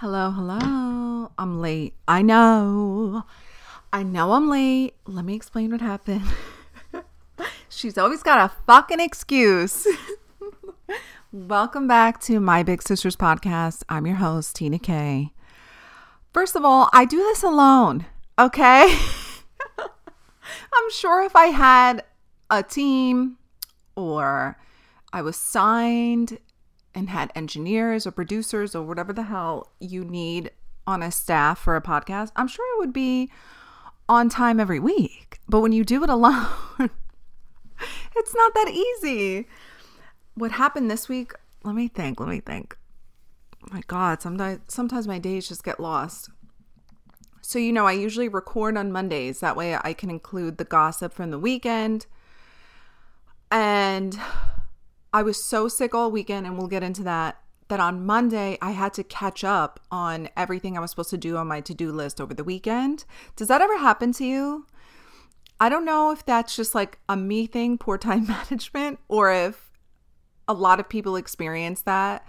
Hello, hello. I'm late. I know. I know I'm late. Let me explain what happened. She's always got a fucking excuse. Welcome back to My Big Sisters podcast. I'm your host, Tina K. First of all, I do this alone, okay? I'm sure if I had a team or I was signed and had engineers or producers or whatever the hell you need on a staff for a podcast, I'm sure it would be on time every week. But when you do it alone, it's not that easy. What happened this week? Let me think. Let me think. My God, sometimes sometimes my days just get lost. So you know, I usually record on Mondays. That way, I can include the gossip from the weekend. And I was so sick all weekend, and we'll get into that. That on Monday, I had to catch up on everything I was supposed to do on my to do list over the weekend. Does that ever happen to you? I don't know if that's just like a me thing, poor time management, or if a lot of people experience that.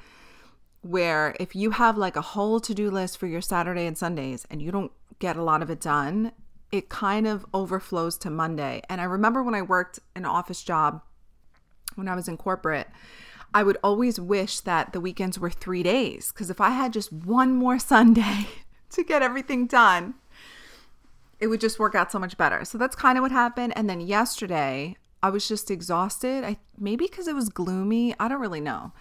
Where if you have like a whole to do list for your Saturday and Sundays and you don't get a lot of it done, it kind of overflows to Monday. And I remember when I worked an office job when I was in corporate, I would always wish that the weekends were three days. Because if I had just one more Sunday to get everything done, it would just work out so much better. So that's kind of what happened. And then yesterday, I was just exhausted. I maybe because it was gloomy. I don't really know.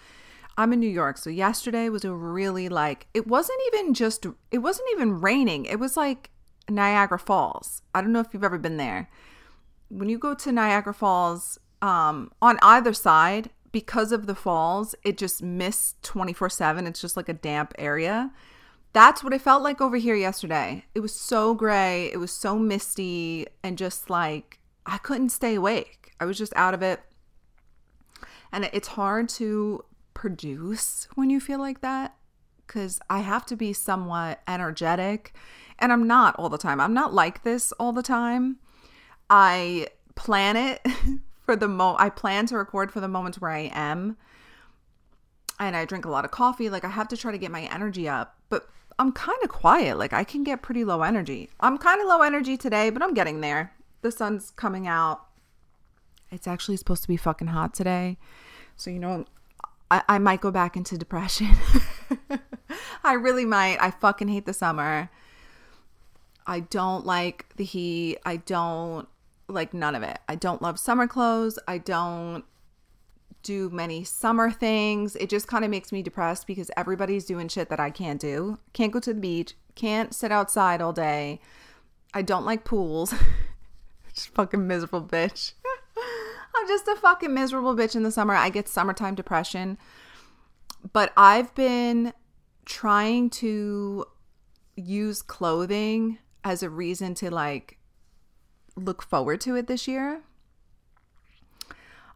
I'm in New York, so yesterday was a really like it wasn't even just it wasn't even raining. It was like Niagara Falls. I don't know if you've ever been there. When you go to Niagara Falls, um, on either side, because of the falls, it just mists 24 7. It's just like a damp area. That's what it felt like over here yesterday. It was so gray, it was so misty, and just like I couldn't stay awake. I was just out of it. And it's hard to produce when you feel like that because I have to be somewhat energetic. And I'm not all the time. I'm not like this all the time. I plan it for the mo I plan to record for the moments where I am. And I drink a lot of coffee. Like I have to try to get my energy up. But I'm kind of quiet. Like I can get pretty low energy. I'm kind of low energy today, but I'm getting there. The sun's coming out. It's actually supposed to be fucking hot today. So, you know, I, I might go back into depression. I really might. I fucking hate the summer. I don't like the heat. I don't like none of it. I don't love summer clothes. I don't do many summer things. It just kind of makes me depressed because everybody's doing shit that I can't do. Can't go to the beach. Can't sit outside all day. I don't like pools. just fucking miserable bitch. I'm just a fucking miserable bitch in the summer. I get summertime depression. But I've been trying to use clothing as a reason to like look forward to it this year.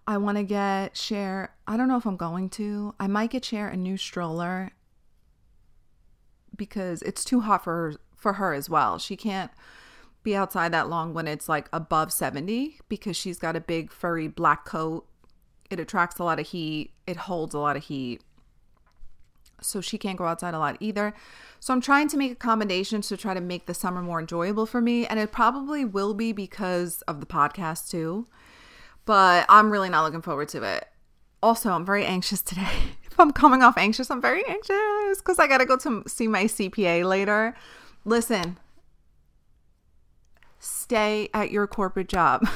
I want to get Cher. I don't know if I'm going to. I might get Cher a new stroller because it's too hot for her, for her as well. She can't be outside that long when it's like above 70 because she's got a big furry black coat. It attracts a lot of heat, it holds a lot of heat. So she can't go outside a lot either. So I'm trying to make accommodations to try to make the summer more enjoyable for me. And it probably will be because of the podcast too. But I'm really not looking forward to it. Also, I'm very anxious today. if I'm coming off anxious, I'm very anxious because I got to go to see my CPA later. Listen, stay at your corporate job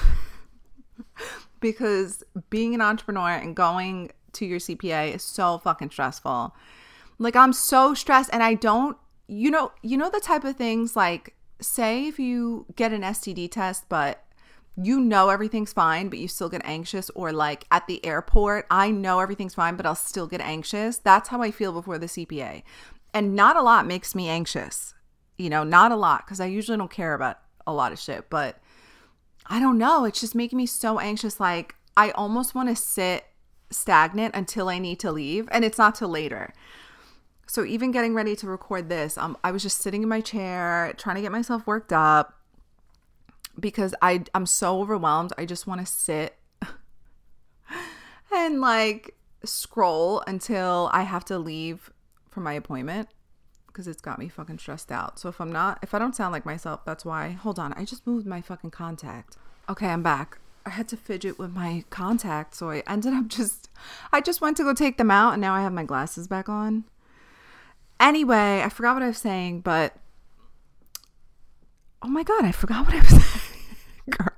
because being an entrepreneur and going to your CPA is so fucking stressful. Like I'm so stressed and I don't you know you know the type of things like say if you get an STD test but you know everything's fine but you still get anxious or like at the airport I know everything's fine but I'll still get anxious. That's how I feel before the CPA. And not a lot makes me anxious. You know, not a lot cuz I usually don't care about a lot of shit, but I don't know. It's just making me so anxious. Like, I almost want to sit stagnant until I need to leave, and it's not till later. So, even getting ready to record this, um, I was just sitting in my chair trying to get myself worked up because I, I'm so overwhelmed. I just want to sit and like scroll until I have to leave for my appointment because it's got me fucking stressed out. So if I'm not, if I don't sound like myself, that's why. Hold on, I just moved my fucking contact. Okay, I'm back. I had to fidget with my contact, so I ended up just, I just went to go take them out, and now I have my glasses back on. Anyway, I forgot what I was saying, but oh my god, I forgot what I was saying, girl.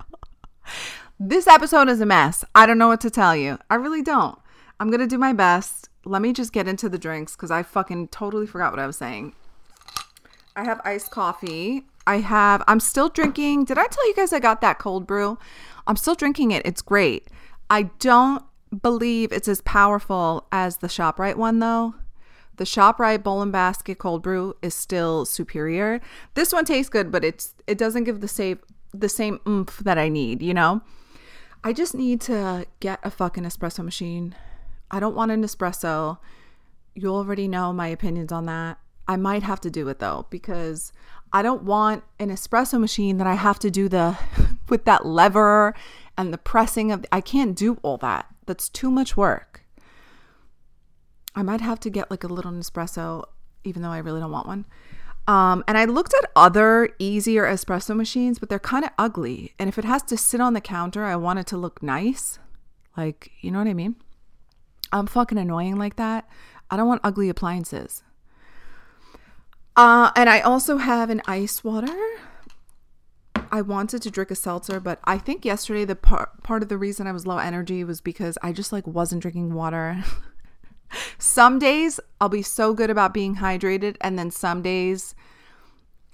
This episode is a mess. I don't know what to tell you. I really don't. I'm gonna do my best. Let me just get into the drinks because I fucking totally forgot what I was saying. I have iced coffee. I have, I'm still drinking. Did I tell you guys I got that cold brew? I'm still drinking it. It's great. I don't believe it's as powerful as the ShopRite one though. The ShopRite Bowl and Basket cold brew is still superior. This one tastes good, but it's it doesn't give the same the same oomph that I need, you know? I just need to get a fucking espresso machine. I don't want an espresso. You already know my opinions on that. I might have to do it though because I don't want an espresso machine that I have to do the with that lever and the pressing of I can't do all that. That's too much work. I might have to get like a little Nespresso even though I really don't want one. Um, and I looked at other easier espresso machines, but they're kind of ugly. And if it has to sit on the counter, I want it to look nice. Like, you know what I mean? I'm fucking annoying like that. I don't want ugly appliances. Uh, and I also have an ice water. I wanted to drink a seltzer, but I think yesterday the part part of the reason I was low energy was because I just like wasn't drinking water. some days I'll be so good about being hydrated, and then some days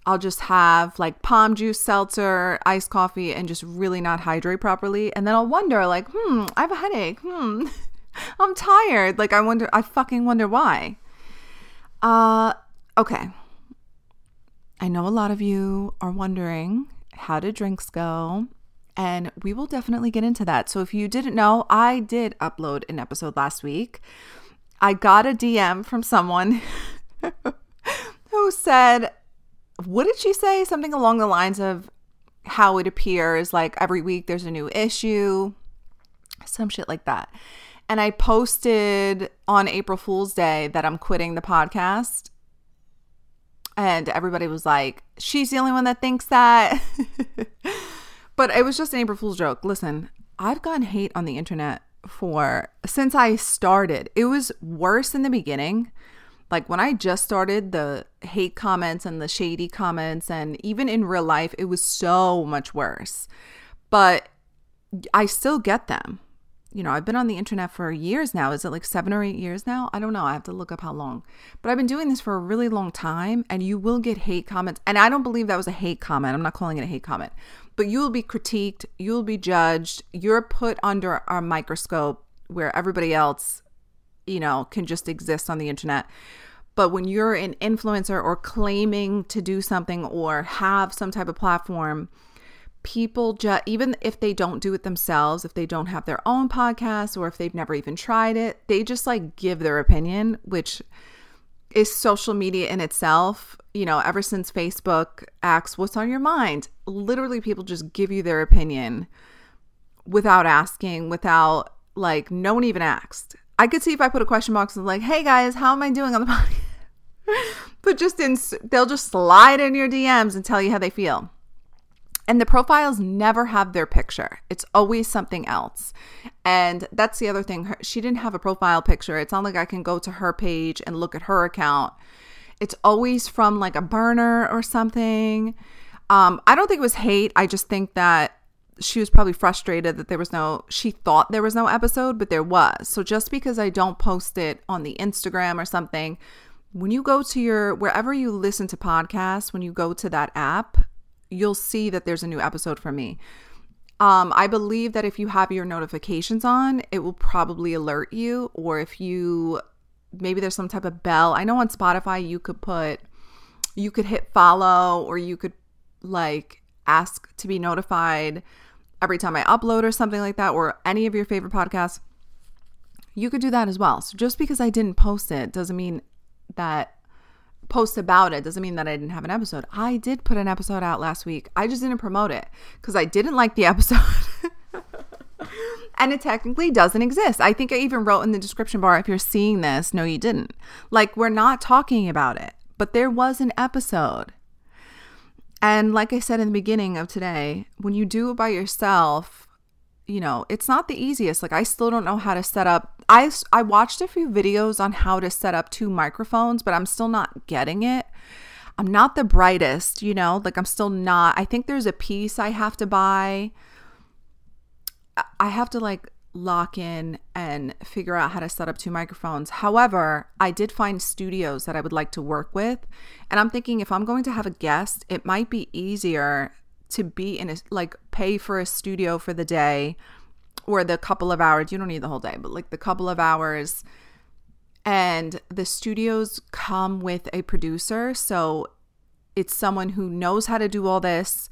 I'll just have like POM juice, seltzer, iced coffee, and just really not hydrate properly. And then I'll wonder, like, hmm, I have a headache. Hmm, I'm tired. Like, I wonder, I fucking wonder why. Uh, okay. I know a lot of you are wondering how did drinks go? And we will definitely get into that. So, if you didn't know, I did upload an episode last week. I got a DM from someone who said, What did she say? Something along the lines of how it appears like every week there's a new issue, some shit like that. And I posted on April Fool's Day that I'm quitting the podcast and everybody was like, she's the only one that thinks that. but it was just an April Fool's joke. Listen, I've gotten hate on the internet for since I started. It was worse in the beginning. Like when I just started, the hate comments and the shady comments, and even in real life, it was so much worse. But I still get them you know, I've been on the internet for years now. Is it like seven or eight years now? I don't know. I have to look up how long. But I've been doing this for a really long time, and you will get hate comments. And I don't believe that was a hate comment. I'm not calling it a hate comment. But you will be critiqued, you will be judged, you're put under a microscope where everybody else, you know, can just exist on the internet. But when you're an influencer or claiming to do something or have some type of platform, people just even if they don't do it themselves if they don't have their own podcast or if they've never even tried it they just like give their opinion which is social media in itself you know ever since facebook asks what's on your mind literally people just give you their opinion without asking without like no one even asked i could see if i put a question box and like hey guys how am i doing on the podcast but just in they'll just slide in your dms and tell you how they feel and the profiles never have their picture. It's always something else. And that's the other thing. she didn't have a profile picture. It's not like I can go to her page and look at her account. It's always from like a burner or something. Um, I don't think it was hate. I just think that she was probably frustrated that there was no, she thought there was no episode, but there was. So just because I don't post it on the Instagram or something, when you go to your, wherever you listen to podcasts, when you go to that app, you'll see that there's a new episode from me. Um, I believe that if you have your notifications on, it will probably alert you, or if you maybe there's some type of bell. I know on Spotify you could put, you could hit follow, or you could like ask to be notified every time I upload or something like that, or any of your favorite podcasts. You could do that as well. So just because I didn't post it doesn't mean that post about it doesn't mean that I didn't have an episode. I did put an episode out last week. I just didn't promote it because I didn't like the episode. And it technically doesn't exist. I think I even wrote in the description bar if you're seeing this, no, you didn't. Like, we're not talking about it. but there was an episode. And like I said in the beginning of today, when you do it by yourself, you know, it's not the easiest. Like I still don't know how to set up. I I watched a few videos on how to set up two microphones, but I'm still not getting it. I'm not the brightest, you know, like I'm still not. I think there's a piece I have to buy. I have to like lock in and figure out how to set up two microphones. However, I did find studios that I would like to work with. And I'm thinking if I'm going to have a guest, it might be easier to be in a like pay for a studio for the day or the couple of hours. You don't need the whole day, but like the couple of hours. And the studios come with a producer. So it's someone who knows how to do all this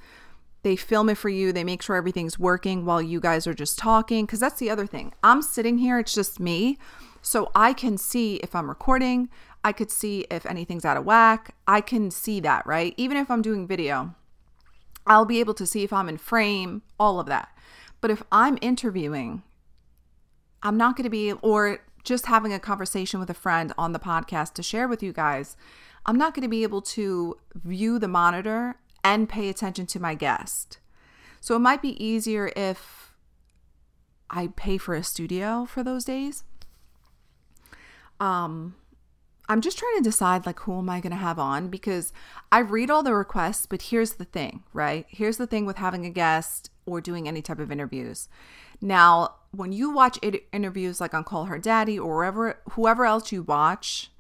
they film it for you. They make sure everything's working while you guys are just talking. Because that's the other thing. I'm sitting here, it's just me. So I can see if I'm recording. I could see if anything's out of whack. I can see that, right? Even if I'm doing video, I'll be able to see if I'm in frame, all of that. But if I'm interviewing, I'm not going to be, or just having a conversation with a friend on the podcast to share with you guys, I'm not going to be able to view the monitor and pay attention to my guest. So it might be easier if I pay for a studio for those days. Um, I'm just trying to decide like who am I going to have on because I read all the requests, but here's the thing, right? Here's the thing with having a guest or doing any type of interviews. Now, when you watch interviews like on Call Her Daddy or wherever whoever else you watch,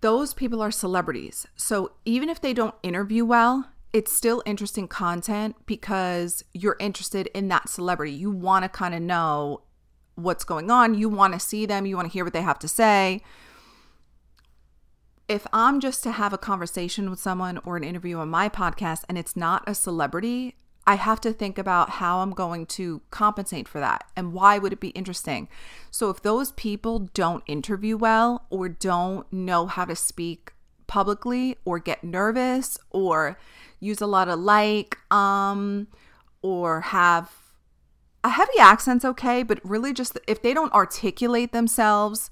those people are celebrities. So even if they don't interview well, it's still interesting content because you're interested in that celebrity. You want to kind of know what's going on. You want to see them. You want to hear what they have to say. If I'm just to have a conversation with someone or an interview on my podcast and it's not a celebrity, I have to think about how I'm going to compensate for that and why would it be interesting. So if those people don't interview well or don't know how to speak publicly or get nervous or use a lot of like um or have a heavy accent's okay, but really just if they don't articulate themselves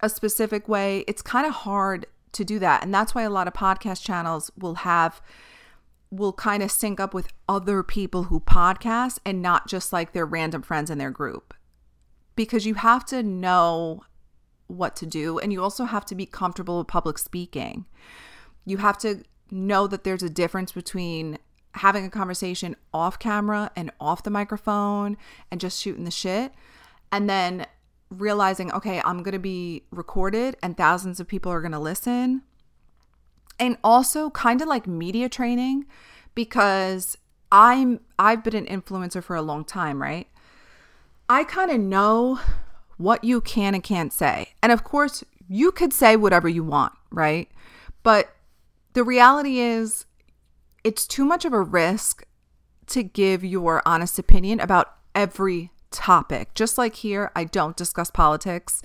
a specific way, it's kind of hard to do that. And that's why a lot of podcast channels will have will kind of sync up with other people who podcast and not just like their random friends in their group. Because you have to know what to do and you also have to be comfortable with public speaking. You have to know that there's a difference between having a conversation off camera and off the microphone and just shooting the shit and then realizing okay, I'm going to be recorded and thousands of people are going to listen and also kind of like media training because I'm I've been an influencer for a long time, right? I kind of know what you can and can't say. And of course, you could say whatever you want, right? But the reality is it's too much of a risk to give your honest opinion about every topic. Just like here, I don't discuss politics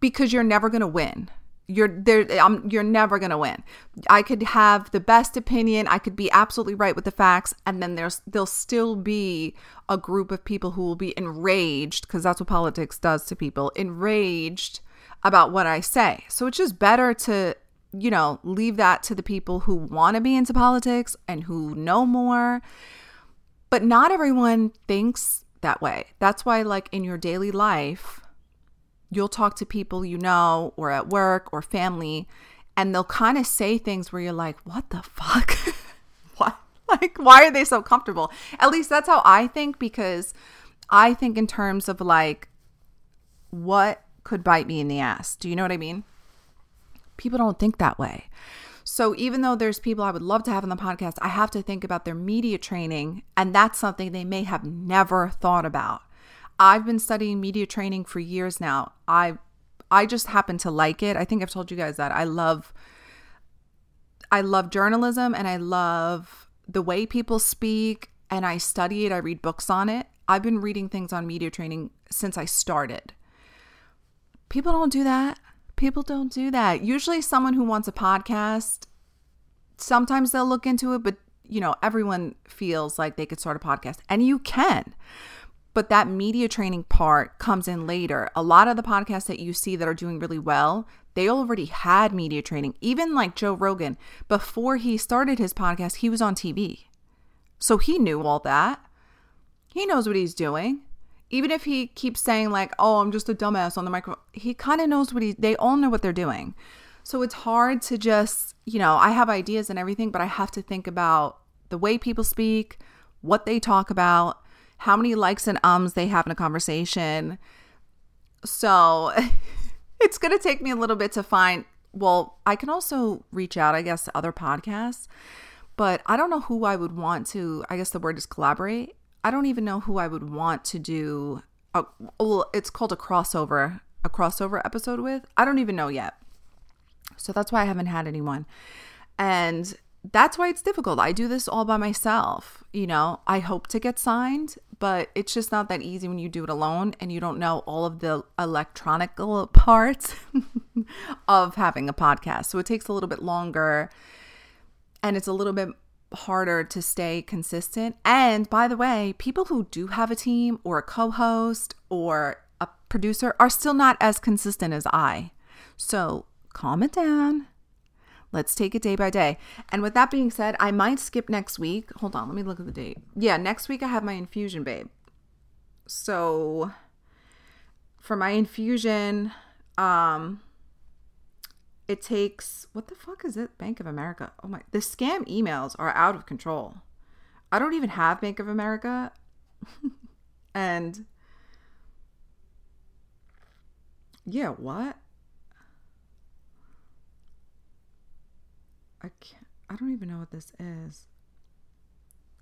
because you're never going to win you're there I'm, you're never going to win. I could have the best opinion. I could be absolutely right with the facts and then there's there'll still be a group of people who will be enraged because that's what politics does to people enraged about what i say. So it's just better to you know leave that to the people who want to be into politics and who know more. But not everyone thinks that way. That's why like in your daily life you'll talk to people you know or at work or family and they'll kind of say things where you're like what the fuck? What like why are they so comfortable? At least that's how i think because i think in terms of like what could bite me in the ass. Do you know what i mean? People don't think that way. So even though there's people I would love to have on the podcast, I have to think about their media training, and that's something they may have never thought about. I've been studying media training for years now. I I just happen to like it. I think I've told you guys that. I love I love journalism and I love the way people speak and I study it. I read books on it. I've been reading things on media training since I started. People don't do that. People don't do that. Usually someone who wants a podcast sometimes they'll look into it, but you know, everyone feels like they could start a podcast and you can. But that media training part comes in later. A lot of the podcasts that you see that are doing really well, they already had media training. Even like Joe Rogan, before he started his podcast, he was on TV. So he knew all that. He knows what he's doing. Even if he keeps saying like, "Oh, I'm just a dumbass on the microphone." He kind of knows what he they all know what they're doing. So it's hard to just, you know, I have ideas and everything, but I have to think about the way people speak, what they talk about, how many likes and ums they have in a conversation. So it's going to take me a little bit to find. Well, I can also reach out, I guess, to other podcasts, but I don't know who I would want to. I guess the word is collaborate. I don't even know who I would want to do. A, well, it's called a crossover, a crossover episode with. I don't even know yet. So that's why I haven't had anyone. And that's why it's difficult. I do this all by myself. You know, I hope to get signed, but it's just not that easy when you do it alone and you don't know all of the electronic parts of having a podcast. So it takes a little bit longer and it's a little bit harder to stay consistent. And by the way, people who do have a team or a co host or a producer are still not as consistent as I. So calm it down Let's take it day by day. And with that being said, I might skip next week. Hold on, let me look at the date. Yeah, next week I have my infusion, babe. So for my infusion, um it takes what the fuck is it? Bank of America. Oh my the scam emails are out of control. I don't even have Bank of America. and yeah, what? I can't, I don't even know what this is.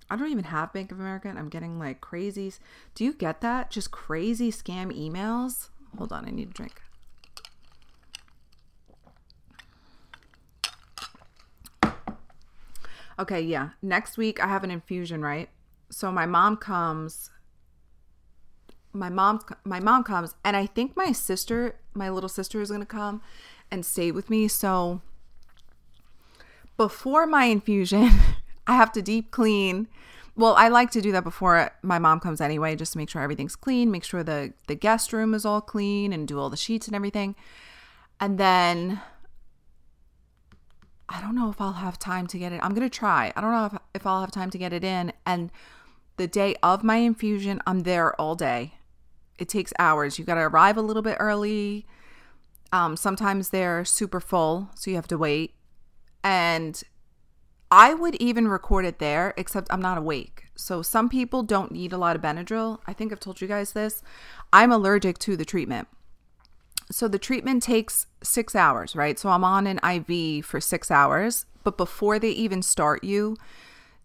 I don't even have Bank of America and I'm getting like crazy. Do you get that? Just crazy scam emails? Hold on, I need a drink. Okay, yeah. Next week I have an infusion, right? So my mom comes my mom my mom comes and I think my sister, my little sister is going to come and stay with me. So before my infusion, I have to deep clean. Well, I like to do that before my mom comes anyway, just to make sure everything's clean, make sure the the guest room is all clean and do all the sheets and everything. And then I don't know if I'll have time to get it. I'm going to try. I don't know if, if I'll have time to get it in and the day of my infusion, I'm there all day. It takes hours. You got to arrive a little bit early. Um, sometimes they're super full, so you have to wait. And I would even record it there, except I'm not awake. So some people don't need a lot of Benadryl. I think I've told you guys this. I'm allergic to the treatment. So the treatment takes six hours, right? So I'm on an IV for six hours. But before they even start you,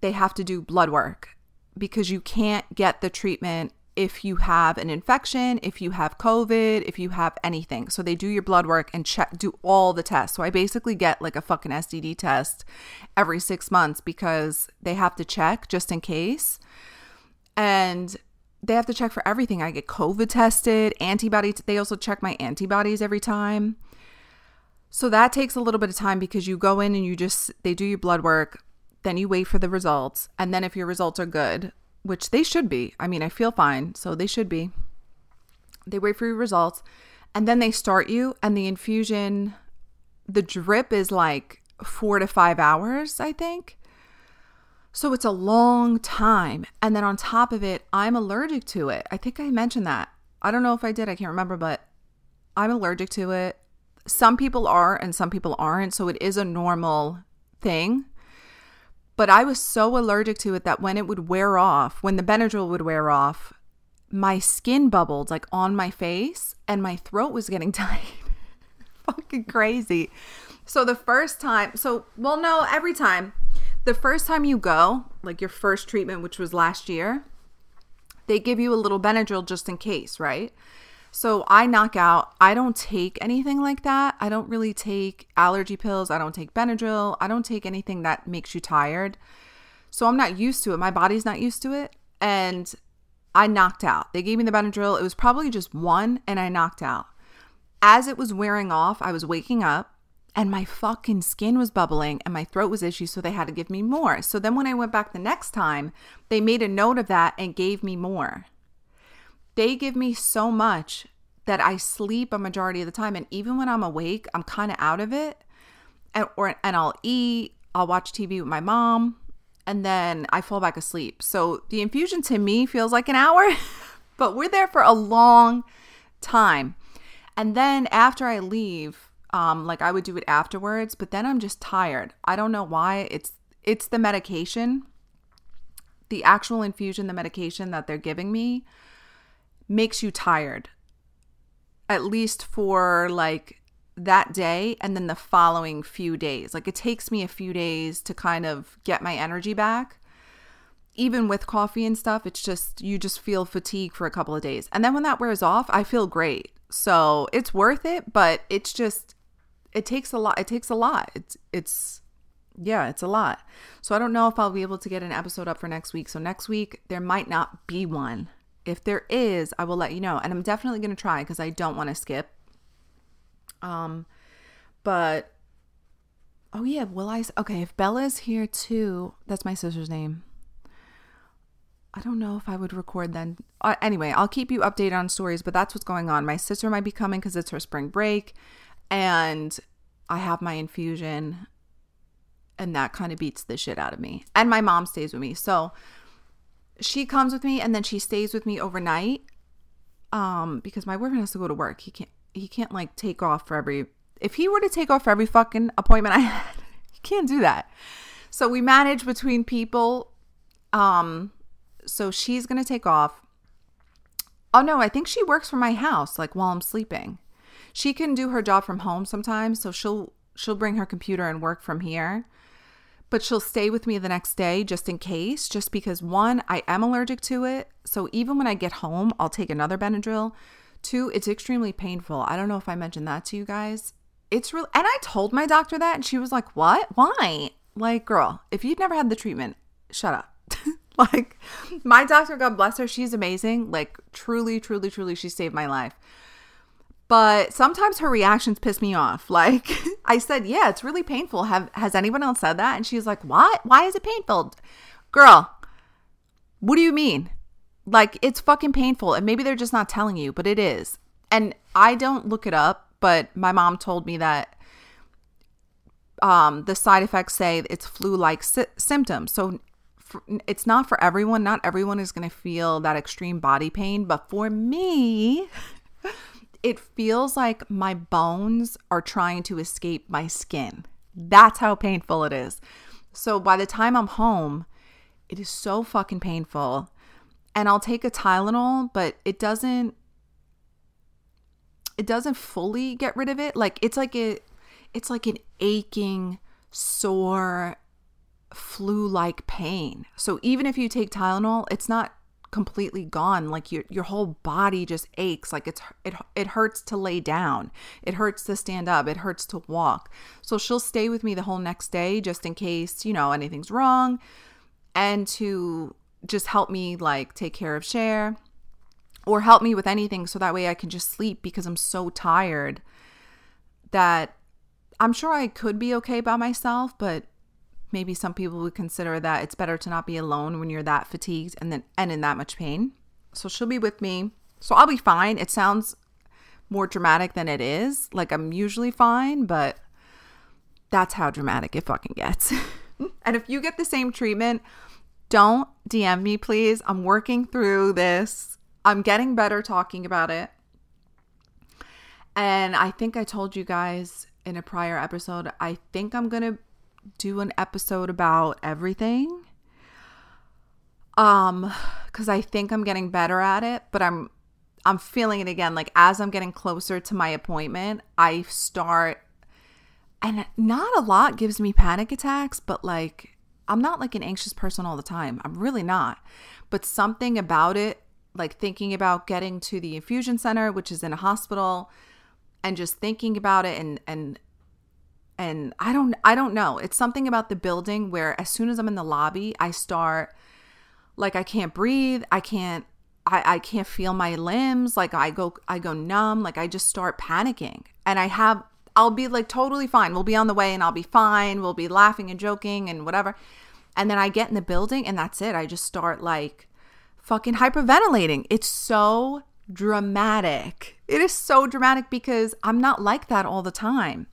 they have to do blood work because you can't get the treatment if you have an infection, if you have COVID, if you have anything. So they do your blood work and check, do all the tests. So I basically get like a fucking STD test every six months because they have to check just in case. And they have to check for everything. I get COVID tested, antibody. They also check my antibodies every time. So that takes a little bit of time because you go in and you just, they do your blood work, then you wait for the results. And then if your results are good, which they should be. I mean, I feel fine, so they should be. They wait for your results and then they start you, and the infusion, the drip is like four to five hours, I think. So it's a long time. And then on top of it, I'm allergic to it. I think I mentioned that. I don't know if I did, I can't remember, but I'm allergic to it. Some people are and some people aren't. So it is a normal thing. But I was so allergic to it that when it would wear off, when the Benadryl would wear off, my skin bubbled like on my face and my throat was getting tight. Fucking crazy. So the first time, so, well, no, every time, the first time you go, like your first treatment, which was last year, they give you a little Benadryl just in case, right? So I knock out. I don't take anything like that. I don't really take allergy pills. I don't take Benadryl. I don't take anything that makes you tired. So I'm not used to it. My body's not used to it. And I knocked out. They gave me the Benadryl. It was probably just one, and I knocked out. As it was wearing off, I was waking up and my fucking skin was bubbling and my throat was itchy, so they had to give me more. So then when I went back the next time, they made a note of that and gave me more. They give me so much that I sleep a majority of the time. And even when I'm awake, I'm kind of out of it. And, or, and I'll eat, I'll watch TV with my mom, and then I fall back asleep. So the infusion to me feels like an hour, but we're there for a long time. And then after I leave, um, like I would do it afterwards, but then I'm just tired. I don't know why. It's it's the medication. The actual infusion, the medication that they're giving me makes you tired at least for like that day and then the following few days. Like it takes me a few days to kind of get my energy back. Even with coffee and stuff, it's just you just feel fatigue for a couple of days. And then when that wears off, I feel great. So, it's worth it, but it's just it takes a lot. It takes a lot. It's it's yeah, it's a lot. So I don't know if I'll be able to get an episode up for next week. So next week there might not be one. If there is, I will let you know. And I'm definitely going to try because I don't want to skip. Um, but oh yeah, will I? Okay, if Bella's here too, that's my sister's name. I don't know if I would record then. Uh, anyway, I'll keep you updated on stories, but that's what's going on. My sister might be coming because it's her spring break, and I have my infusion, and that kind of beats the shit out of me. And my mom stays with me, so she comes with me and then she stays with me overnight um because my boyfriend has to go to work. He can't he can't like take off for every if he were to take off for every fucking appointment i had he can't do that. So we manage between people um so she's gonna take off. Oh no i think she works from my house like while i'm sleeping. She can do her job from home sometimes so she'll she'll bring her computer and work from here but she'll stay with me the next day just in case, just because one, I am allergic to it. So even when I get home, I'll take another Benadryl. Two, it's extremely painful. I don't know if I mentioned that to you guys. It's real. And I told my doctor that, and she was like, What? Why? Like, girl, if you've never had the treatment, shut up. like, my doctor, God bless her, she's amazing. Like, truly, truly, truly, she saved my life but sometimes her reactions piss me off. Like I said, yeah, it's really painful. Have has anyone else said that? And she's like, "What? Why is it painful?" Girl, what do you mean? Like it's fucking painful and maybe they're just not telling you, but it is. And I don't look it up, but my mom told me that um the side effects say it's flu-like sy- symptoms. So it's not for everyone. Not everyone is going to feel that extreme body pain, but for me, it feels like my bones are trying to escape my skin. That's how painful it is. So by the time I'm home, it is so fucking painful. And I'll take a Tylenol, but it doesn't it doesn't fully get rid of it. Like it's like a it's like an aching, sore, flu-like pain. So even if you take Tylenol, it's not completely gone like your your whole body just aches like it's it it hurts to lay down it hurts to stand up it hurts to walk. So she'll stay with me the whole next day just in case you know anything's wrong and to just help me like take care of Cher or help me with anything so that way I can just sleep because I'm so tired that I'm sure I could be okay by myself but maybe some people would consider that it's better to not be alone when you're that fatigued and then and in that much pain. So she'll be with me. So I'll be fine. It sounds more dramatic than it is. Like I'm usually fine, but that's how dramatic it fucking gets. and if you get the same treatment, don't DM me, please. I'm working through this. I'm getting better talking about it. And I think I told you guys in a prior episode, I think I'm going to do an episode about everything. Um cuz I think I'm getting better at it, but I'm I'm feeling it again like as I'm getting closer to my appointment, I start and not a lot gives me panic attacks, but like I'm not like an anxious person all the time. I'm really not. But something about it, like thinking about getting to the infusion center, which is in a hospital, and just thinking about it and and and I don't I don't know. It's something about the building where as soon as I'm in the lobby, I start like I can't breathe, I can't I, I can't feel my limbs, like I go I go numb, like I just start panicking. And I have I'll be like totally fine. We'll be on the way and I'll be fine. We'll be laughing and joking and whatever. And then I get in the building and that's it. I just start like fucking hyperventilating. It's so dramatic. It is so dramatic because I'm not like that all the time.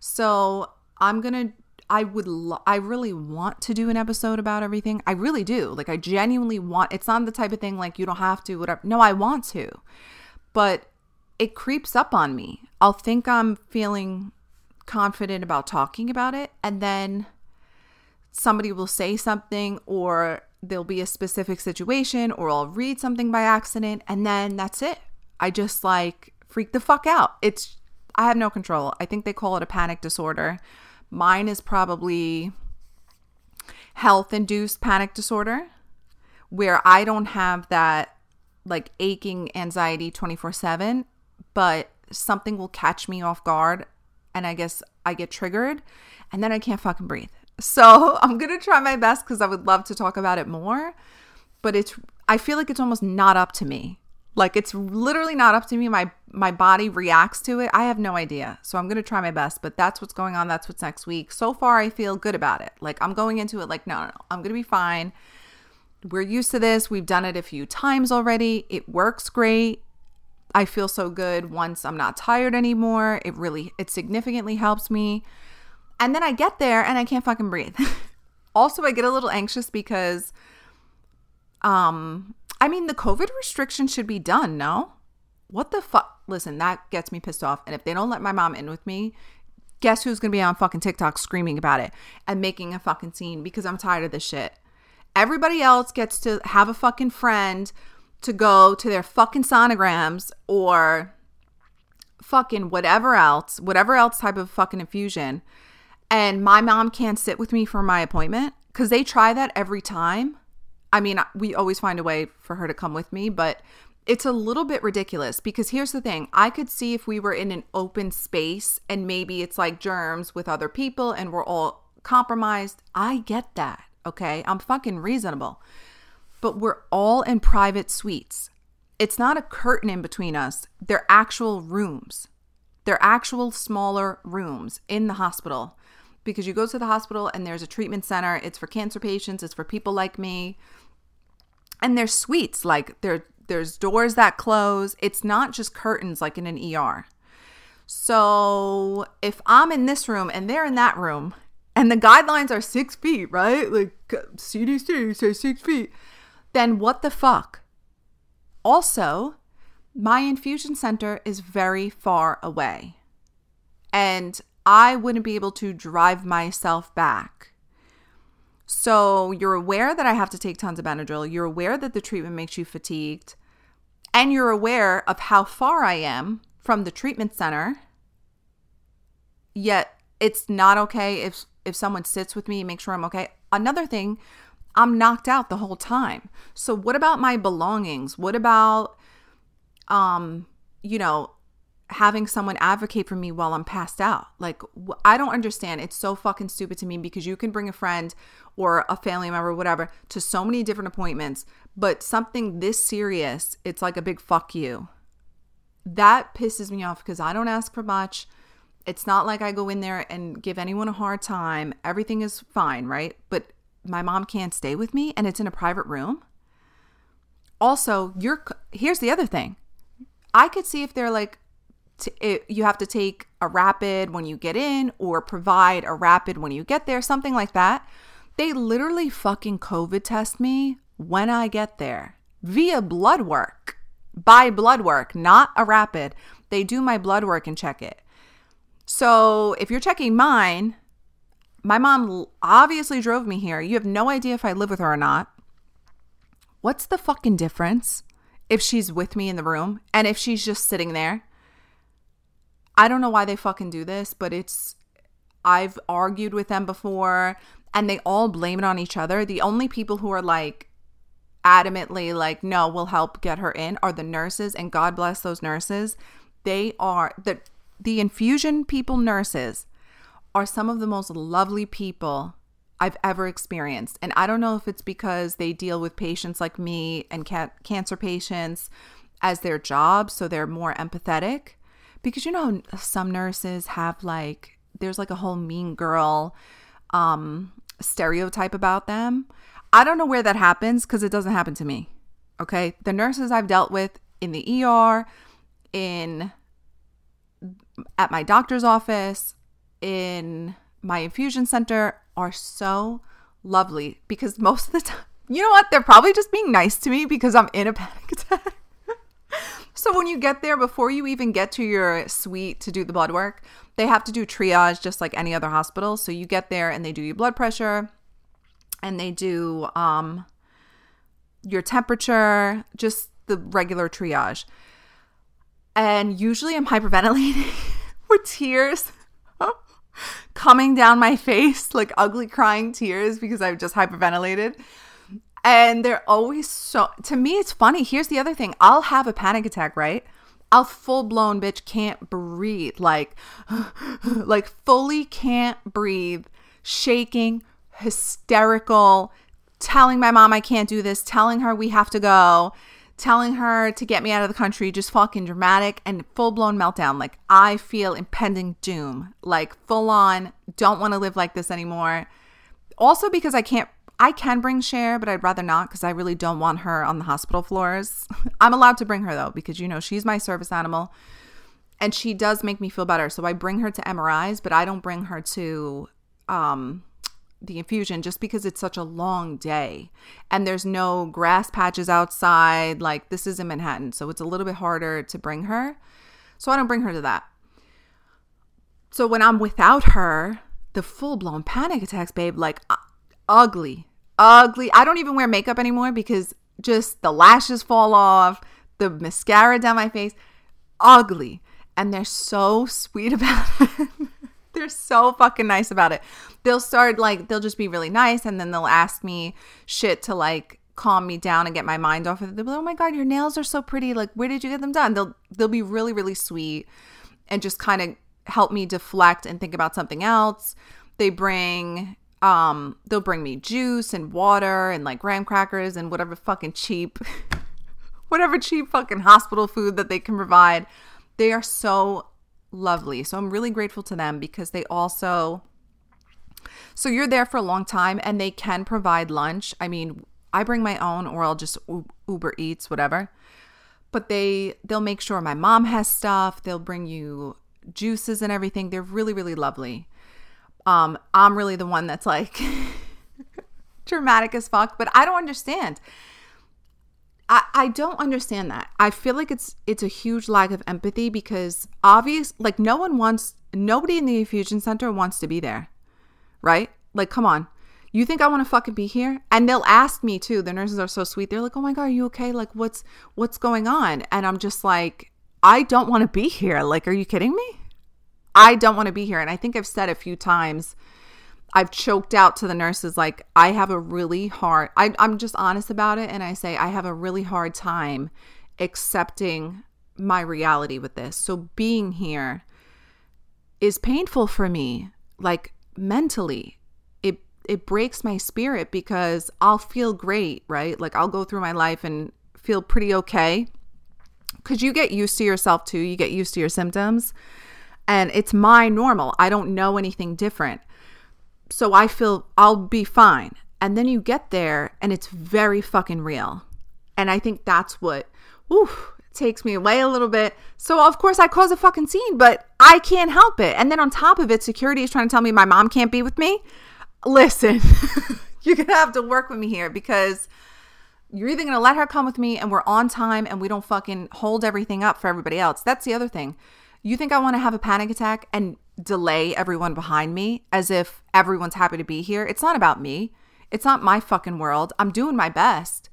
So I'm to I would lo- I really want to do an episode about everything. I really do. Like I genuinely want it's not the type of thing like you don't have to whatever. No, I want to. But it creeps up on me. I'll think I'm feeling confident about talking about it and then somebody will say something or there'll be a specific situation or I'll read something by accident and then that's it. I just like freak the fuck out. It's I have no control. I think they call it a panic disorder. Mine is probably health induced panic disorder where I don't have that like aching anxiety 24/7, but something will catch me off guard and I guess I get triggered and then I can't fucking breathe. So I'm going to try my best because I would love to talk about it more. But it's, I feel like it's almost not up to me. Like it's literally not up to me. My my body reacts to it. I have no idea. So I'm going to try my best, but that's what's going on. That's what's next week. So far I feel good about it. Like I'm going into it like no, no, no. I'm going to be fine. We're used to this. We've done it a few times already. It works great. I feel so good once I'm not tired anymore. It really it significantly helps me. And then I get there and I can't fucking breathe. also, I get a little anxious because um I mean the COVID restriction should be done, no? What the fuck? Listen, that gets me pissed off. And if they don't let my mom in with me, guess who's gonna be on fucking TikTok screaming about it and making a fucking scene because I'm tired of this shit. Everybody else gets to have a fucking friend to go to their fucking sonograms or fucking whatever else, whatever else type of fucking infusion and my mom can't sit with me for my appointment because they try that every time. I mean, we always find a way for her to come with me, but it's a little bit ridiculous because here's the thing I could see if we were in an open space and maybe it's like germs with other people and we're all compromised. I get that. Okay. I'm fucking reasonable. But we're all in private suites. It's not a curtain in between us, they're actual rooms. They're actual smaller rooms in the hospital because you go to the hospital and there's a treatment center. It's for cancer patients, it's for people like me. And there's suites, like there there's doors that close. It's not just curtains like in an ER. So if I'm in this room and they're in that room, and the guidelines are six feet, right? Like CDC says six feet, then what the fuck? Also, my infusion center is very far away. And I wouldn't be able to drive myself back. So you're aware that I have to take tons of Benadryl. You're aware that the treatment makes you fatigued. And you're aware of how far I am from the treatment center. Yet it's not okay if if someone sits with me and makes sure I'm okay. Another thing, I'm knocked out the whole time. So what about my belongings? What about um you know, having someone advocate for me while I'm passed out. Like, I don't understand. It's so fucking stupid to me because you can bring a friend or a family member, whatever, to so many different appointments, but something this serious, it's like a big fuck you. That pisses me off because I don't ask for much. It's not like I go in there and give anyone a hard time. Everything is fine, right? But my mom can't stay with me and it's in a private room. Also, you're here's the other thing. I could see if they're like, it, you have to take a rapid when you get in or provide a rapid when you get there, something like that. They literally fucking COVID test me when I get there via blood work, by blood work, not a rapid. They do my blood work and check it. So if you're checking mine, my mom obviously drove me here. You have no idea if I live with her or not. What's the fucking difference if she's with me in the room and if she's just sitting there? I don't know why they fucking do this, but it's I've argued with them before and they all blame it on each other. The only people who are like adamantly like no, we'll help get her in are the nurses and God bless those nurses. They are the the infusion people nurses are some of the most lovely people I've ever experienced. And I don't know if it's because they deal with patients like me and ca- cancer patients as their job, so they're more empathetic because you know some nurses have like there's like a whole mean girl um stereotype about them. I don't know where that happens cuz it doesn't happen to me. Okay. The nurses I've dealt with in the ER, in at my doctor's office, in my infusion center are so lovely because most of the time, you know what? They're probably just being nice to me because I'm in a panic attack. So when you get there, before you even get to your suite to do the blood work, they have to do triage just like any other hospital. So you get there and they do your blood pressure and they do um, your temperature, just the regular triage. And usually I'm hyperventilating with tears coming down my face, like ugly crying tears because I've just hyperventilated. And they're always so, to me, it's funny. Here's the other thing I'll have a panic attack, right? I'll full blown bitch can't breathe, like, like fully can't breathe, shaking, hysterical, telling my mom I can't do this, telling her we have to go, telling her to get me out of the country, just fucking dramatic and full blown meltdown. Like, I feel impending doom, like, full on, don't want to live like this anymore. Also, because I can't, I can bring Cher, but I'd rather not because I really don't want her on the hospital floors. I'm allowed to bring her though, because, you know, she's my service animal and she does make me feel better. So I bring her to MRIs, but I don't bring her to, um, the infusion just because it's such a long day and there's no grass patches outside. Like this is in Manhattan, so it's a little bit harder to bring her. So I don't bring her to that. So when I'm without her, the full blown panic attacks, babe, like uh, ugly, ugly. I don't even wear makeup anymore because just the lashes fall off, the mascara down my face, ugly. And they're so sweet about it. They're so fucking nice about it. They'll start like they'll just be really nice and then they'll ask me shit to like calm me down and get my mind off of it. They'll be like, "Oh my god, your nails are so pretty. Like, where did you get them done?" They'll they'll be really really sweet and just kind of help me deflect and think about something else. They bring um they'll bring me juice and water and like graham crackers and whatever fucking cheap whatever cheap fucking hospital food that they can provide. They are so lovely. So I'm really grateful to them because they also so you're there for a long time and they can provide lunch. I mean, I bring my own or I'll just Uber Eats whatever. But they they'll make sure my mom has stuff. They'll bring you juices and everything. They're really really lovely. Um I'm really the one that's like dramatic as fuck, but I don't understand. I, I don't understand that. I feel like it's it's a huge lack of empathy because obvious like no one wants nobody in the infusion center wants to be there. Right? Like come on. You think I want to fucking be here? And they'll ask me too. The nurses are so sweet. They're like, "Oh my god, are you okay? Like what's what's going on?" And I'm just like, "I don't want to be here. Like are you kidding me? I don't want to be here." And I think I've said a few times I've choked out to the nurses like I have a really hard I, I'm just honest about it and I say I have a really hard time accepting my reality with this. So being here is painful for me, like mentally. It it breaks my spirit because I'll feel great, right? Like I'll go through my life and feel pretty okay. Cuz you get used to yourself too. You get used to your symptoms. And it's my normal. I don't know anything different so I feel I'll be fine. And then you get there and it's very fucking real. And I think that's what whew, takes me away a little bit. So of course I cause a fucking scene, but I can't help it. And then on top of it, security is trying to tell me my mom can't be with me. Listen, you're gonna have to work with me here because you're either gonna let her come with me and we're on time and we don't fucking hold everything up for everybody else. That's the other thing. You think I want to have a panic attack and delay everyone behind me as if everyone's happy to be here. It's not about me. It's not my fucking world. I'm doing my best.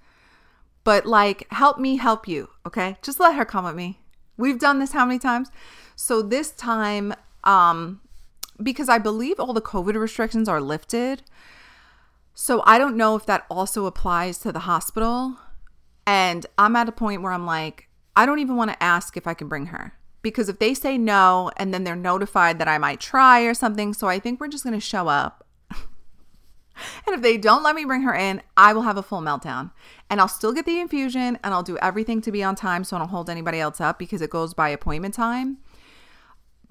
But like, help me help you, okay? Just let her come with me. We've done this how many times? So this time, um, because I believe all the COVID restrictions are lifted. So I don't know if that also applies to the hospital. And I'm at a point where I'm like, I don't even want to ask if I can bring her because if they say no and then they're notified that I might try or something, so I think we're just going to show up. and if they don't let me bring her in, I will have a full meltdown. And I'll still get the infusion and I'll do everything to be on time so I don't hold anybody else up because it goes by appointment time.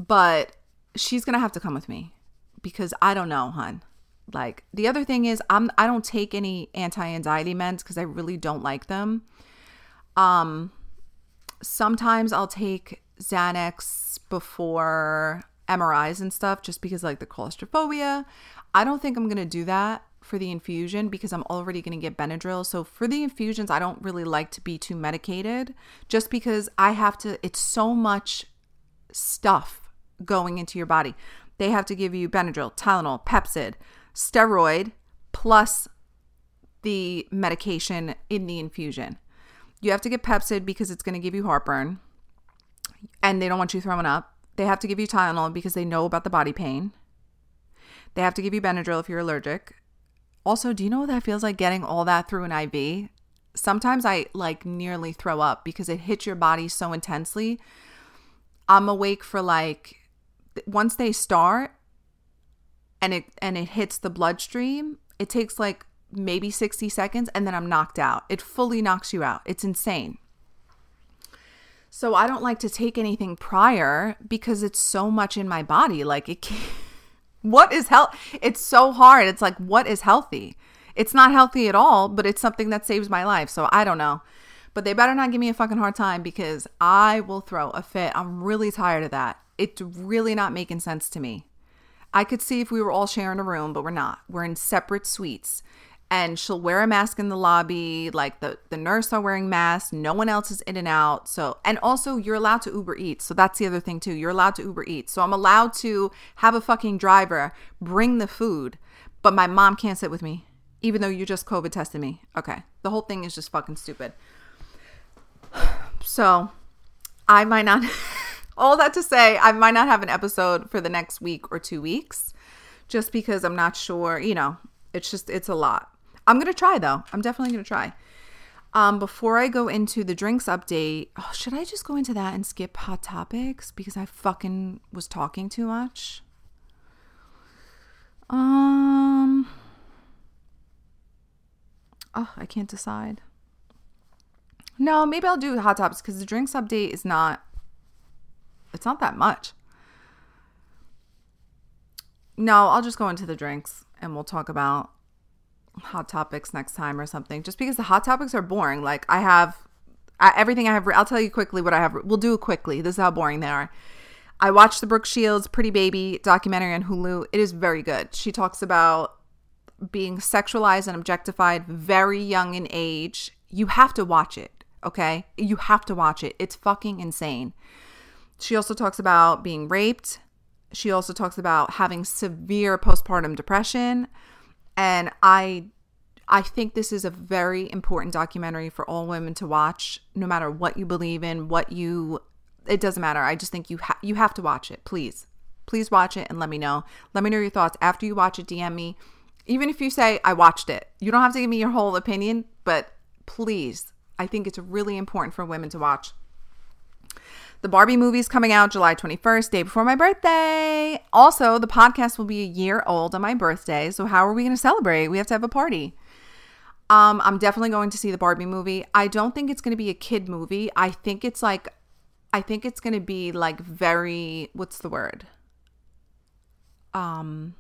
But she's going to have to come with me because I don't know, hun. Like the other thing is I'm I don't take any anti-anxiety meds cuz I really don't like them. Um, sometimes I'll take Xanax before MRIs and stuff just because like the claustrophobia. I don't think I'm going to do that for the infusion because I'm already going to get Benadryl. So for the infusions, I don't really like to be too medicated just because I have to it's so much stuff going into your body. They have to give you Benadryl, Tylenol, Pepcid, steroid plus the medication in the infusion. You have to get Pepcid because it's going to give you heartburn and they don't want you throwing up. They have to give you Tylenol because they know about the body pain. They have to give you Benadryl if you're allergic. Also, do you know what that feels like getting all that through an IV? Sometimes I like nearly throw up because it hits your body so intensely. I'm awake for like once they start and it and it hits the bloodstream, it takes like maybe 60 seconds and then I'm knocked out. It fully knocks you out. It's insane. So I don't like to take anything prior because it's so much in my body. Like it can't, what is health? It's so hard. It's like what is healthy? It's not healthy at all, but it's something that saves my life. So I don't know. But they better not give me a fucking hard time because I will throw a fit. I'm really tired of that. It's really not making sense to me. I could see if we were all sharing a room, but we're not. We're in separate suites and she'll wear a mask in the lobby like the the nurse are wearing masks no one else is in and out. So and also you're allowed to uber eats. So that's the other thing too. You're allowed to uber eats. So i'm allowed to have a fucking driver bring the food but my mom can't sit with me even though you just covid tested me. Okay. The whole thing is just fucking stupid. So i might not all that to say i might not have an episode for the next week or two weeks just because i'm not sure you know it's just it's a lot I'm to try though. I'm definitely to try. Um, before I go into the drinks update, oh, should I just go into that and skip hot topics because I fucking was talking too much? Um, oh, I can't decide. No, maybe I'll do hot topics because the drinks update is not. It's not that much. No, I'll just go into the drinks and we'll talk about hot topics next time or something just because the hot topics are boring. Like i have I, everything i have i'll tell you quickly what i have we'll do it quickly. This is how boring they are. I watched the brooke shields pretty baby documentary on hulu. It is very good. She talks about being sexualized and objectified very young in age. You have to watch it okay? You have to watch it. It's fucking insane. She also talks about being raped. She also talks about having severe postpartum depression and I I think this is a very important documentary for all women to watch no matter what you believe in, what you it doesn't matter. I just think you ha- you have to watch it. Please. Please watch it and let me know. Let me know your thoughts after you watch it. DM me. Even if you say I watched it. You don't have to give me your whole opinion, but please. I think it's really important for women to watch. The Barbie movie is coming out July 21st, day before my birthday. Also, the podcast will be a year old on my birthday. So, how are we going to celebrate? We have to have a party. Um, I'm definitely going to see the Barbie movie. I don't think it's going to be a kid movie. I think it's like, I think it's going to be like very, what's the word? Um,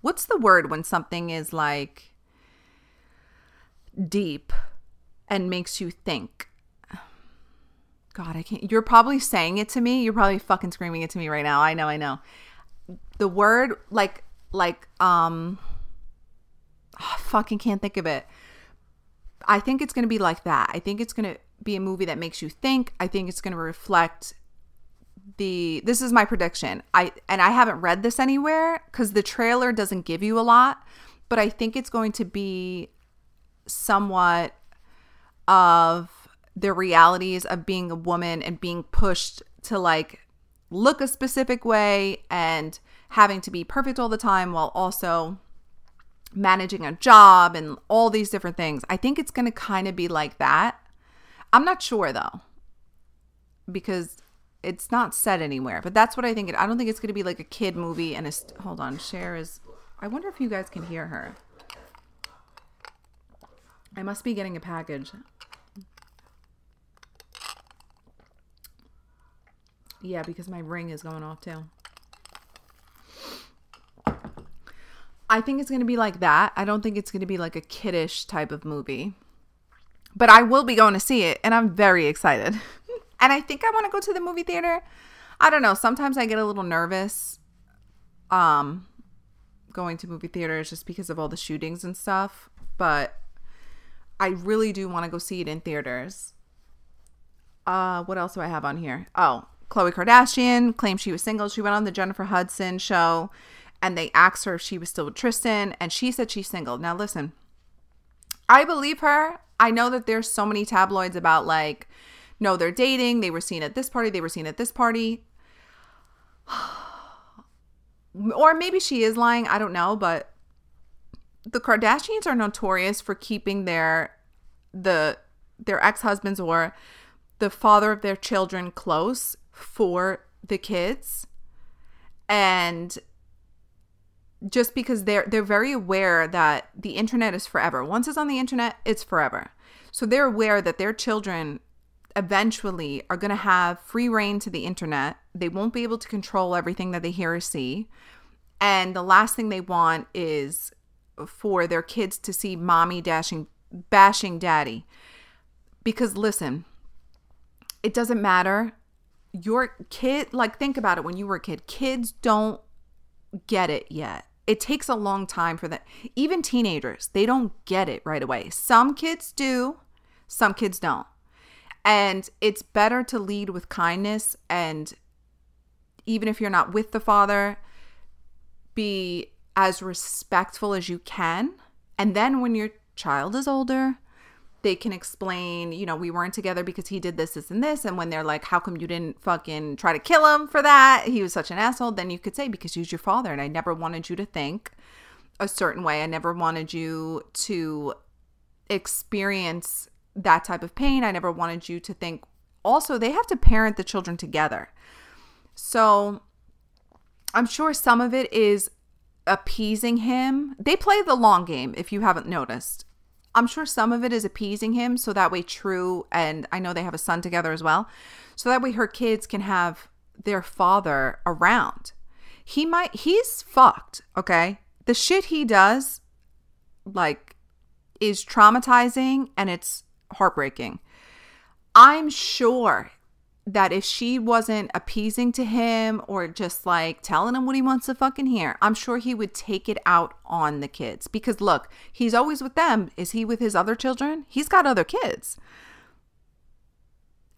what's the word when something is like deep and makes you think? God, I can't. You're probably saying it to me. You're probably fucking screaming it to me right now. I know, I know. The word, like, like, um, oh, fucking can't think of it. I think it's going to be like that. I think it's going to be a movie that makes you think. I think it's going to reflect the this is my prediction. I and I haven't read this anywhere cuz the trailer doesn't give you a lot, but I think it's going to be somewhat of the realities of being a woman and being pushed to like look a specific way and having to be perfect all the time while also managing a job and all these different things. I think it's going to kind of be like that. I'm not sure though, because it's not said anywhere. But that's what I think. It, I don't think it's going to be like a kid movie. And a hold on, Cher is. I wonder if you guys can hear her. I must be getting a package. Yeah, because my ring is going off too. I think it's going to be like that. I don't think it's going to be like a kiddish type of movie. But I will be going to see it and I'm very excited. and I think I want to go to the movie theater. I don't know. Sometimes I get a little nervous um going to movie theaters just because of all the shootings and stuff, but I really do want to go see it in theaters. Uh what else do I have on here? Oh, Khloe Kardashian claimed she was single. She went on the Jennifer Hudson show and they asked her if she was still with Tristan and she said she's single. Now listen, I believe her. I know that there's so many tabloids about like, no, they're dating. They were seen at this party. They were seen at this party. or maybe she is lying. I don't know. But the Kardashians are notorious for keeping their the their ex-husbands or the father of their children close for the kids. And just because they're they're very aware that the internet is forever. Once it's on the internet, it's forever. So they're aware that their children eventually are going to have free reign to the internet. They won't be able to control everything that they hear or see. And the last thing they want is for their kids to see mommy dashing bashing daddy. Because listen, it doesn't matter. Your kid, like think about it when you were a kid. Kids don't get it yet it takes a long time for them. Even teenagers, they don't get it right away. Some kids do, some kids don't. And it's better to lead with kindness and even if you're not with the father, be as respectful as you can. And then when your child is older, they can explain, you know, we weren't together because he did this, this, and this. And when they're like, how come you didn't fucking try to kill him for that? He was such an asshole. Then you could say, because he's your father. And I never wanted you to think a certain way. I never wanted you to experience that type of pain. I never wanted you to think. Also, they have to parent the children together. So I'm sure some of it is appeasing him. They play the long game, if you haven't noticed. I'm sure some of it is appeasing him so that way True and I know they have a son together as well. So that way her kids can have their father around. He might he's fucked, okay? The shit he does like is traumatizing and it's heartbreaking. I'm sure that if she wasn't appeasing to him or just like telling him what he wants to fucking hear, I'm sure he would take it out on the kids. Because look, he's always with them. Is he with his other children? He's got other kids.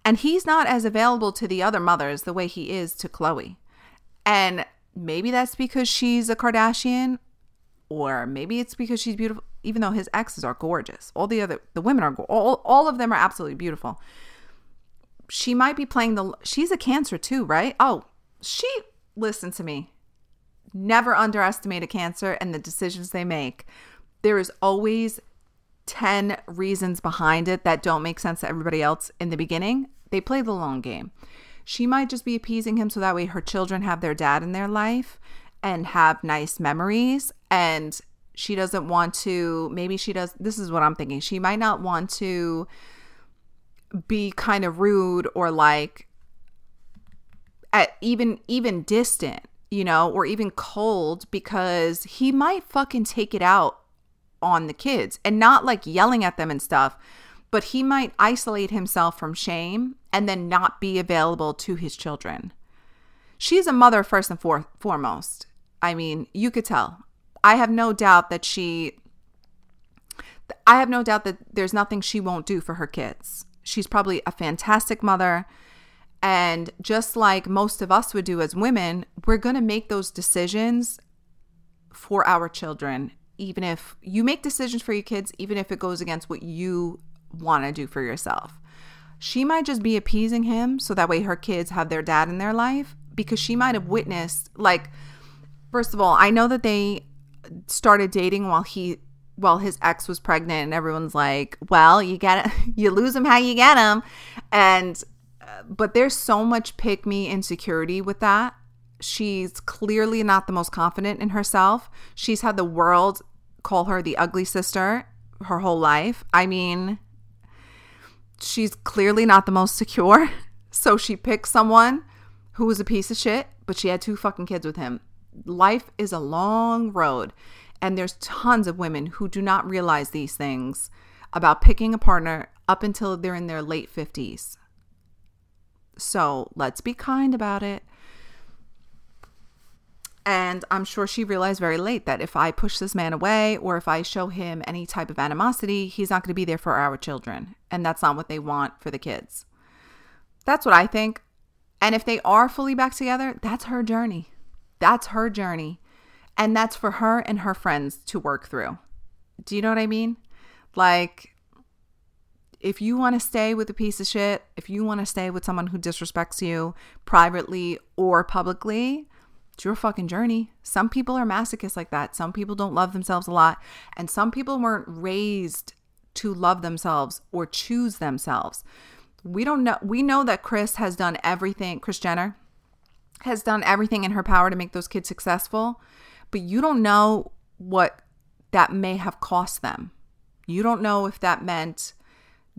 And he's not as available to the other mothers the way he is to Khloe. And maybe that's because she's a Kardashian, or maybe it's because she's beautiful, even though his exes are gorgeous. All the other, the women are, all, all of them are absolutely beautiful she might be playing the she's a cancer too, right? Oh, she listen to me. Never underestimate a cancer and the decisions they make. There is always 10 reasons behind it that don't make sense to everybody else in the beginning. They play the long game. She might just be appeasing him so that way her children have their dad in their life and have nice memories and she doesn't want to maybe she does this is what I'm thinking. She might not want to be kind of rude or like at even even distant, you know, or even cold because he might fucking take it out on the kids and not like yelling at them and stuff, but he might isolate himself from shame and then not be available to his children. She's a mother first and for- foremost. I mean, you could tell. I have no doubt that she I have no doubt that there's nothing she won't do for her kids. She's probably a fantastic mother. And just like most of us would do as women, we're going to make those decisions for our children, even if you make decisions for your kids, even if it goes against what you want to do for yourself. She might just be appeasing him so that way her kids have their dad in their life because she might have witnessed, like, first of all, I know that they started dating while he well, his ex was pregnant, and everyone's like, "Well, you get it, you lose him how you get him," and uh, but there's so much pick me insecurity with that. She's clearly not the most confident in herself. She's had the world call her the ugly sister her whole life. I mean, she's clearly not the most secure. So she picked someone who was a piece of shit, but she had two fucking kids with him. Life is a long road. And there's tons of women who do not realize these things about picking a partner, up until they're in their late 50s. So let's be kind about it. And I'm sure she realized very late that if I push this man away or if I show him any type of animosity, he's not going to be there for our children. And that's not what they want for the kids. That's what I think. And if they are fully back together, that's her journey. That's her journey. And that's for her and her friends to work through. Do you know what I mean? Like, if you want to stay with a piece of shit, if you want to stay with someone who disrespects you privately or publicly, it's your fucking journey. Some people are masochists like that. Some people don't love themselves a lot. And some people weren't raised to love themselves or choose themselves. We don't know. We know that Kris has done everything, Kris Jenner has done everything in her power to make those kids successful, but you don't know what that may have cost them. You don't know if that meant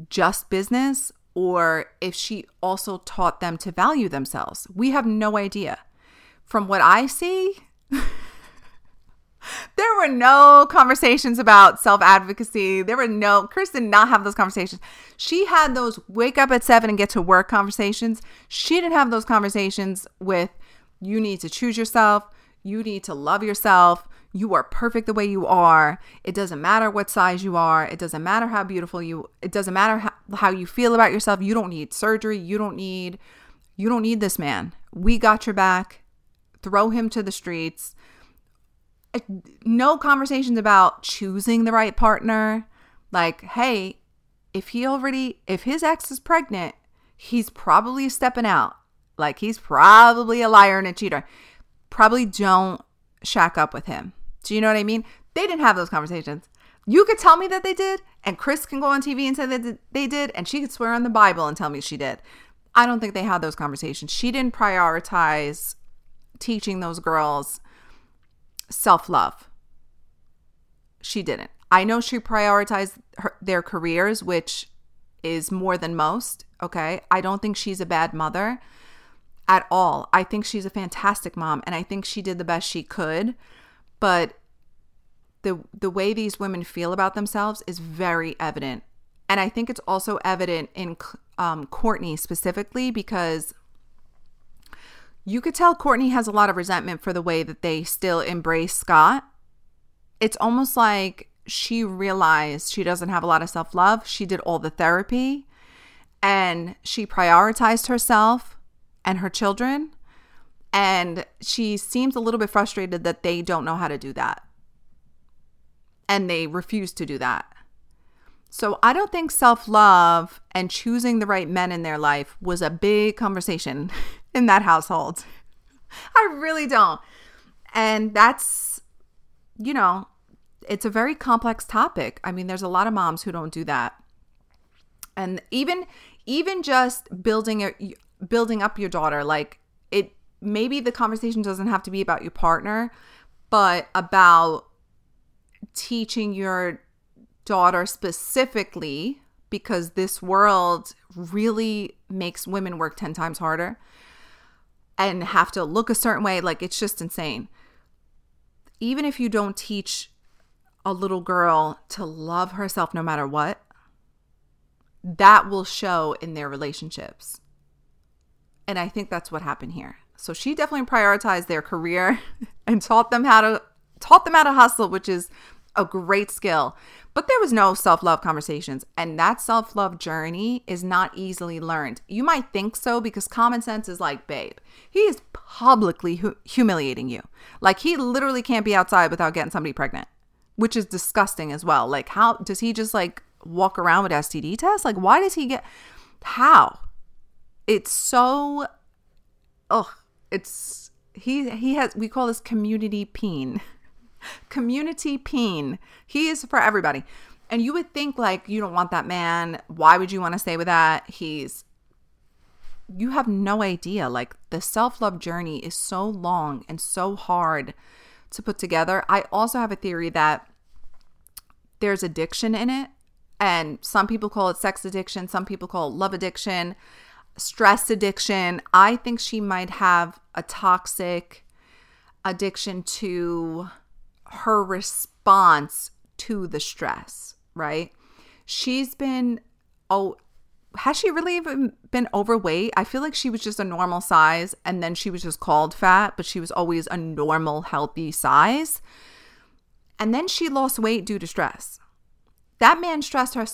just business or if she also taught them to value themselves. We have no idea. From what I see, there were no conversations about self advocacy. There were no, Kris did not have those conversations. She had those wake up at seven and get to work conversations. She didn't have those conversations with you need to choose yourself, you need to love yourself. You are perfect the way you are. It doesn't matter what size you are. It doesn't matter how beautiful you it doesn't matter how, how you feel about yourself. You don't need surgery. You don't need you don't need this man. We got your back. Throw him to the streets no conversations about choosing the right partner. Like, hey, if he already, if his ex is pregnant, he's probably stepping out. Like, he's probably a liar and a cheater. Probably don't shack up with him. Do you know what I mean? They didn't have those conversations. You could tell me that they did, and Kris can go on TV and say that they did, and she could swear on the Bible and tell me she did. I don't think they had those conversations. She didn't prioritize teaching those girls self love. She didn't. I know she prioritized her, their careers, which is more than most. Okay. I don't think she's a bad mother at all. I think she's a fantastic mom and I think she did the best she could. But the the way these women feel about themselves is very evident. And I think it's also evident in um, Kourtney specifically because you could tell Kourtney has a lot of resentment for the way that they still embrace Scott. It's almost like she realized she doesn't have a lot of self love. She did all the therapy and she prioritized herself and her children. And she seems a little bit frustrated that they don't know how to do that. And they refuse to do that. So I don't think self love and choosing the right men in their life was a big conversation in that household. I really don't. And that's, you know, it's a very complex topic. I mean, there's a lot of moms who don't do that. And even even just building a building up your daughter like it maybe the conversation doesn't have to be about your partner, but about teaching your daughter specifically because this world really makes women work 10 times harder and have to look a certain way. Like it's just insane. Even if you don't teach a little girl to love herself no matter what, that will show in their relationships. And I think that's what happened here. So she definitely prioritized their career and taught them how to taught them how to hustle, which is a great skill. But there was no self love conversations. And that self love journey is not easily learned. You might think so because common sense is like, babe, he is publicly hu- humiliating you. Like, he literally can't be outside without getting somebody pregnant, which is disgusting as well. Like, how does he just like walk around with STD tests? Like, why does he get, how? It's so, oh, it's, he, he has, we call this community peen. Community peen. He is for everybody. And you would think like you don't want that man. Why would you want to stay with that? He's you have no idea. Like the self-love journey is so long and so hard to put together. I also have a theory that there's addiction in it. And some people call it sex addiction, some people call it love addiction, stress addiction. I think she might have a toxic addiction to her response to the stress, right? She's been oh has she really even been overweight? I feel like she was just a normal size and then she was just called fat, but she was always a normal, healthy size. And then she lost weight due to stress. That man stressed her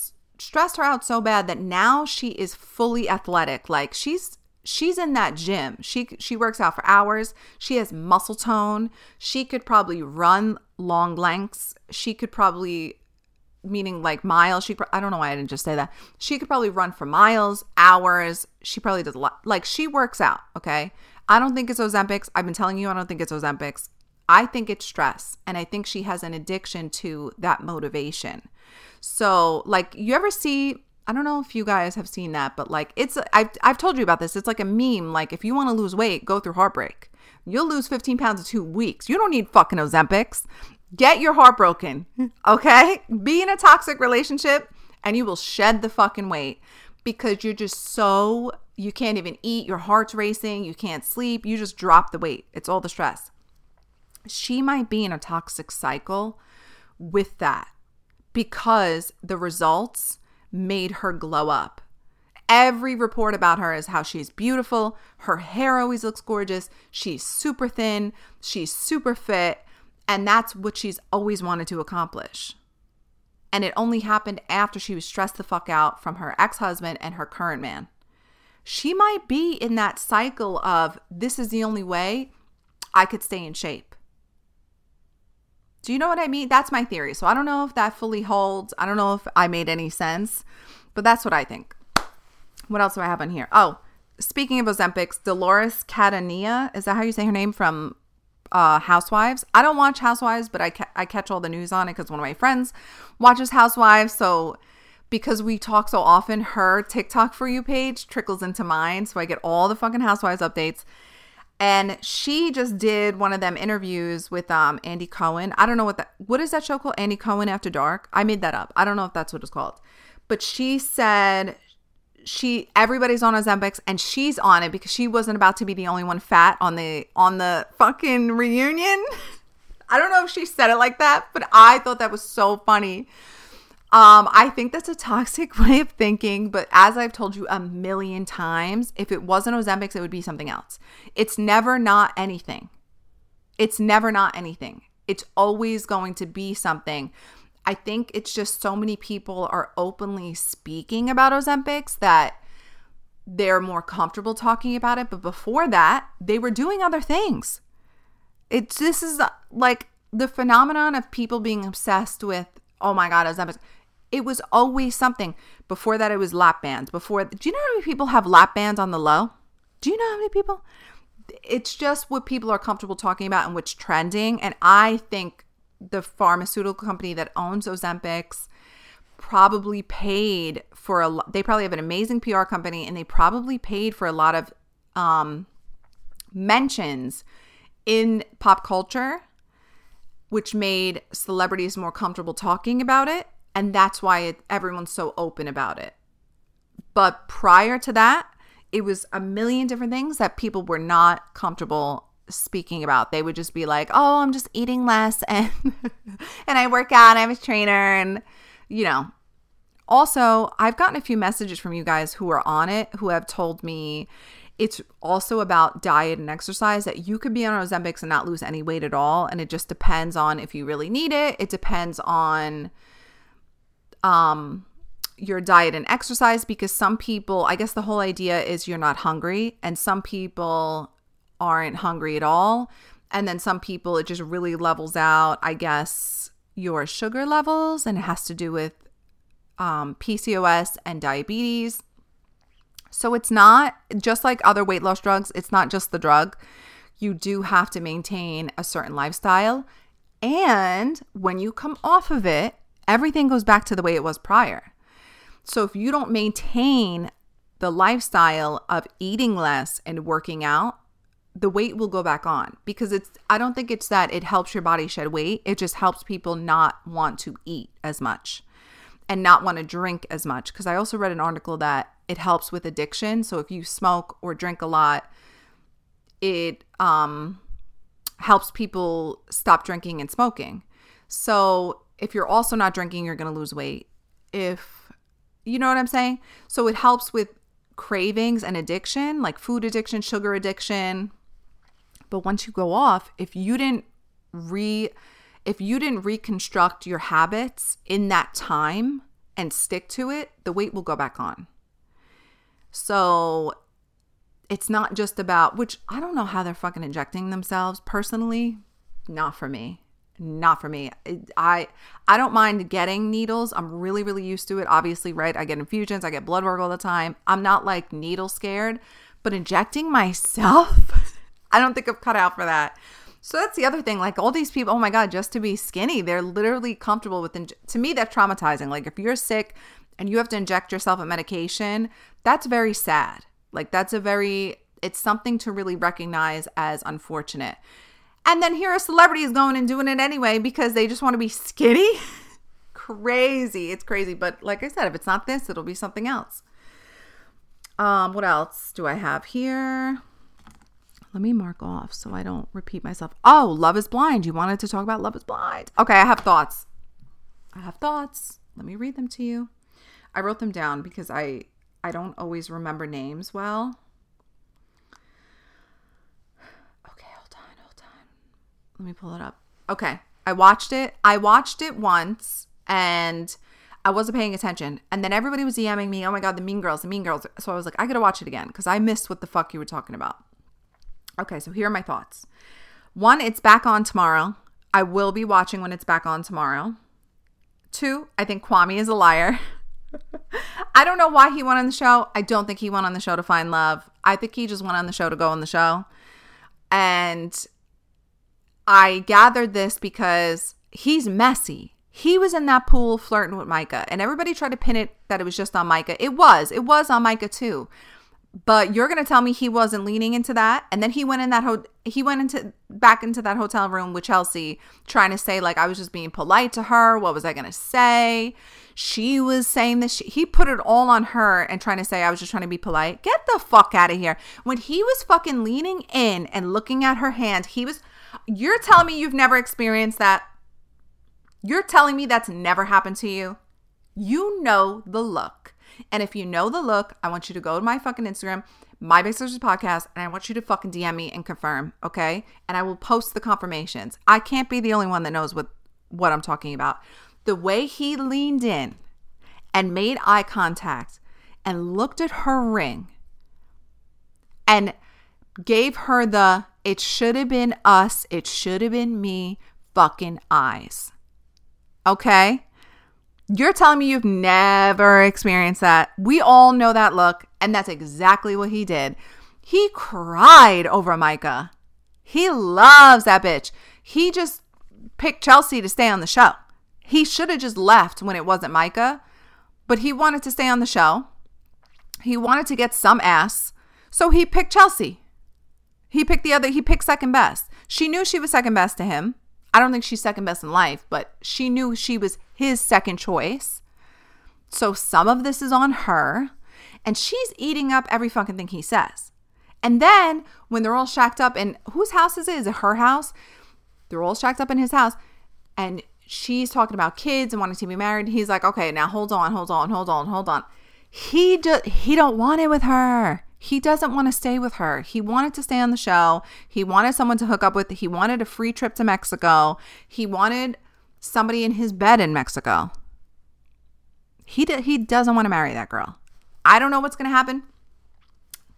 stressed her out so bad that now she is fully athletic. Like she's she's in that gym. She she works out for hours. She has muscle tone. She could probably run long lengths. She could probably meaning like miles. She I don't know why I didn't just say that. She could probably run for miles, hours. She probably does a lot. Like she works out, okay? I don't think it's Ozempics. I've been telling you I don't think it's Ozempics. I think it's stress and I think she has an addiction to that motivation. So, like you ever see I don't know if you guys have seen that, but like it's I've I've told you about this. It's like a meme like if you want to lose weight, go through heartbreak. You'll lose 15 pounds in 2 weeks. You don't need fucking Ozempics. Get your heart broken, okay? Be in a toxic relationship and you will shed the fucking weight because you're just so, you can't even eat, your heart's racing, you can't sleep, you just drop the weight. It's all the stress. She might be in a toxic cycle with that because the results made her glow up. Every report about her is how she's beautiful. Her hair always looks gorgeous. She's super thin. She's super fit. And that's what she's always wanted to accomplish. And it only happened after she was stressed the fuck out from her ex husband and her current man. She might be in that cycle of this is the only way I could stay in shape. Do you know what I mean? That's my theory. So I don't know if that fully holds. I don't know if I made any sense, but that's what I think. What else do I have on here? Oh, speaking of Ozempics, Dolores Catania, is that how you say her name from uh, Housewives. I don't watch Housewives, but I, ca- I catch all the news on it because one of my friends watches Housewives. So because we talk so often, her TikTok for you page trickles into mine. So I get all the fucking Housewives updates. And she just did one of them interviews with um Andy Cohen. I don't know what that what is that show called? Andy Cohen After Dark. I made that up. I don't know if that's what it's called. But she said she everybody's on Ozempics and she's on it because she wasn't about to be the only one fat on the on the fucking reunion. I don't know if she said it like that, but I thought that was so funny. Um, I think that's a toxic way of thinking, but as I've told you a million times, if it wasn't Ozempics, it would be something else. It's never not anything. It's never not anything. It's always going to be something. I think it's just so many people are openly speaking about Ozempics that they're more comfortable talking about it. But before that, they were doing other things. It's this is like the phenomenon of people being obsessed with, oh my God, Ozempic. It was always something. Before that, it was lap bands. Before, do you know how many people have lap bands on the low? Do you know how many people? It's just what people are comfortable talking about and what's trending. And I think the pharmaceutical company that owns Ozempics probably paid for a lot. they probably have an amazing PR company and they probably paid for a lot of um mentions in pop culture which made celebrities more comfortable talking about it and that's why it, everyone's so open about it. But prior to that, it was a million different things that people were not comfortable speaking about. They would just be like, "Oh, I'm just eating less and and I work out, I have a trainer and you know." Also, I've gotten a few messages from you guys who are on it who have told me it's also about diet and exercise that you could be on Ozempics and not lose any weight at all and it just depends on if you really need it. It depends on um your diet and exercise because some people, I guess the whole idea is you're not hungry and some people aren't hungry at all. And then some people, it just really levels out, I guess, your sugar levels, and it has to do with um, PCOS and diabetes. So it's not just like other weight loss drugs, it's not just the drug. You do have to maintain a certain lifestyle. And when you come off of it, everything goes back to the way it was prior. So if you don't maintain the lifestyle of eating less and working out, the weight will go back on because it's I don't think it's that it helps your body shed weight. It just helps people not want to eat as much and not want to drink as much because I also read an article that it helps with addiction. So if you smoke or drink a lot, it um helps people stop drinking and smoking. So if you're also not drinking, you're going to lose weight. If You know what I'm saying? So it helps with cravings and addiction, like food addiction, sugar addiction. But once you go off, if you didn't re if you didn't reconstruct your habits in that time and stick to it, the weight will go back on. So it's not just about which I don't know how they're fucking injecting themselves personally, not for me not for me. I I don't mind getting needles. I'm really really used to it. Obviously, right? I get infusions, I get blood work all the time. I'm not like needle scared, but injecting myself, I don't think I'm cut out for that. So that's the other thing. Like all these people, oh my god, just to be skinny, they're literally comfortable with. To me, that's traumatizing. Like if you're sick and you have to inject yourself a medication, that's very sad. Like that's a very it's something to really recognize as unfortunate. And then here a celebrity is going and doing it anyway because they just want to be skinny. crazy. It's crazy. But like I said, if it's not this, it'll be something else. Um, what else do I have here? Let me mark off so I don't repeat myself. Oh, Love is Blind. You wanted to talk about Love is Blind. Okay, I have thoughts. I have thoughts. Let me read them to you. I wrote them down because I I don't always remember names well. Let me pull it up. Okay. I watched it. I watched it once and I wasn't paying attention. And then everybody was DMing me, oh my God, the Mean Girls, the Mean Girls. So I was like, I gotta watch it again because I missed what the fuck you were talking about. Okay, so here are my thoughts. One, it's back on tomorrow. I will be watching when it's back on tomorrow. Two, I think Kwame is a liar. I don't know why he went on the show. I don't think he went on the show to find love. I think he just went on the show to go on the show. And I gathered this because he's messy. He was in that pool flirting with Micah, and everybody tried to pin it that it was just on Micah. It was. It was on Micah too. But you're gonna tell me he wasn't leaning into that, and then he went in that ho- he went into back into that hotel room with Chelsea, trying to say like I was just being polite to her. What was I gonna say? She was saying this. She, he put it all on her and trying to say I was just trying to be polite. Get the fuck out of here. When he was fucking leaning in and looking at her hand, he was you're telling me you've never experienced that? You're telling me that's never happened to you? You know the look. And if you know the look, I want you to go to my fucking Instagram, my Big Sisters podcast, and I want you to fucking DM me and confirm, okay? And I will post the confirmations. I can't be the only one that knows what what I'm talking about. The way he leaned in and made eye contact and looked at her ring and gave her the it should have been us, it should have been me fucking eyes. Okay? You're telling me you've never experienced that. We all know that look, and that's exactly what he did. He cried over Micah. He loves that bitch. He just picked Chelsea to stay on the show. He should have just left when it wasn't Micah, but he wanted to stay on the show. He wanted to get some ass, so he picked Chelsea. He picked the other, he picked second best. She knew she was second best to him. I don't think she's second best in life, but she knew she was his second choice. So some of this is on her, and she's eating up every fucking thing he says. And then when they're all shacked up in whose house is it? Is it her house? They're all shacked up in his house, and she's talking about kids and wanting to be married. He's like, okay, now hold on, hold on, hold on, hold on. He just he don't want it with her he doesn't want to stay with her. He wanted to stay on the show. He wanted someone to hook up with. He wanted a free trip to Mexico. He wanted somebody in his bed in Mexico. He d- he doesn't want to marry that girl. I don't know what's going to happen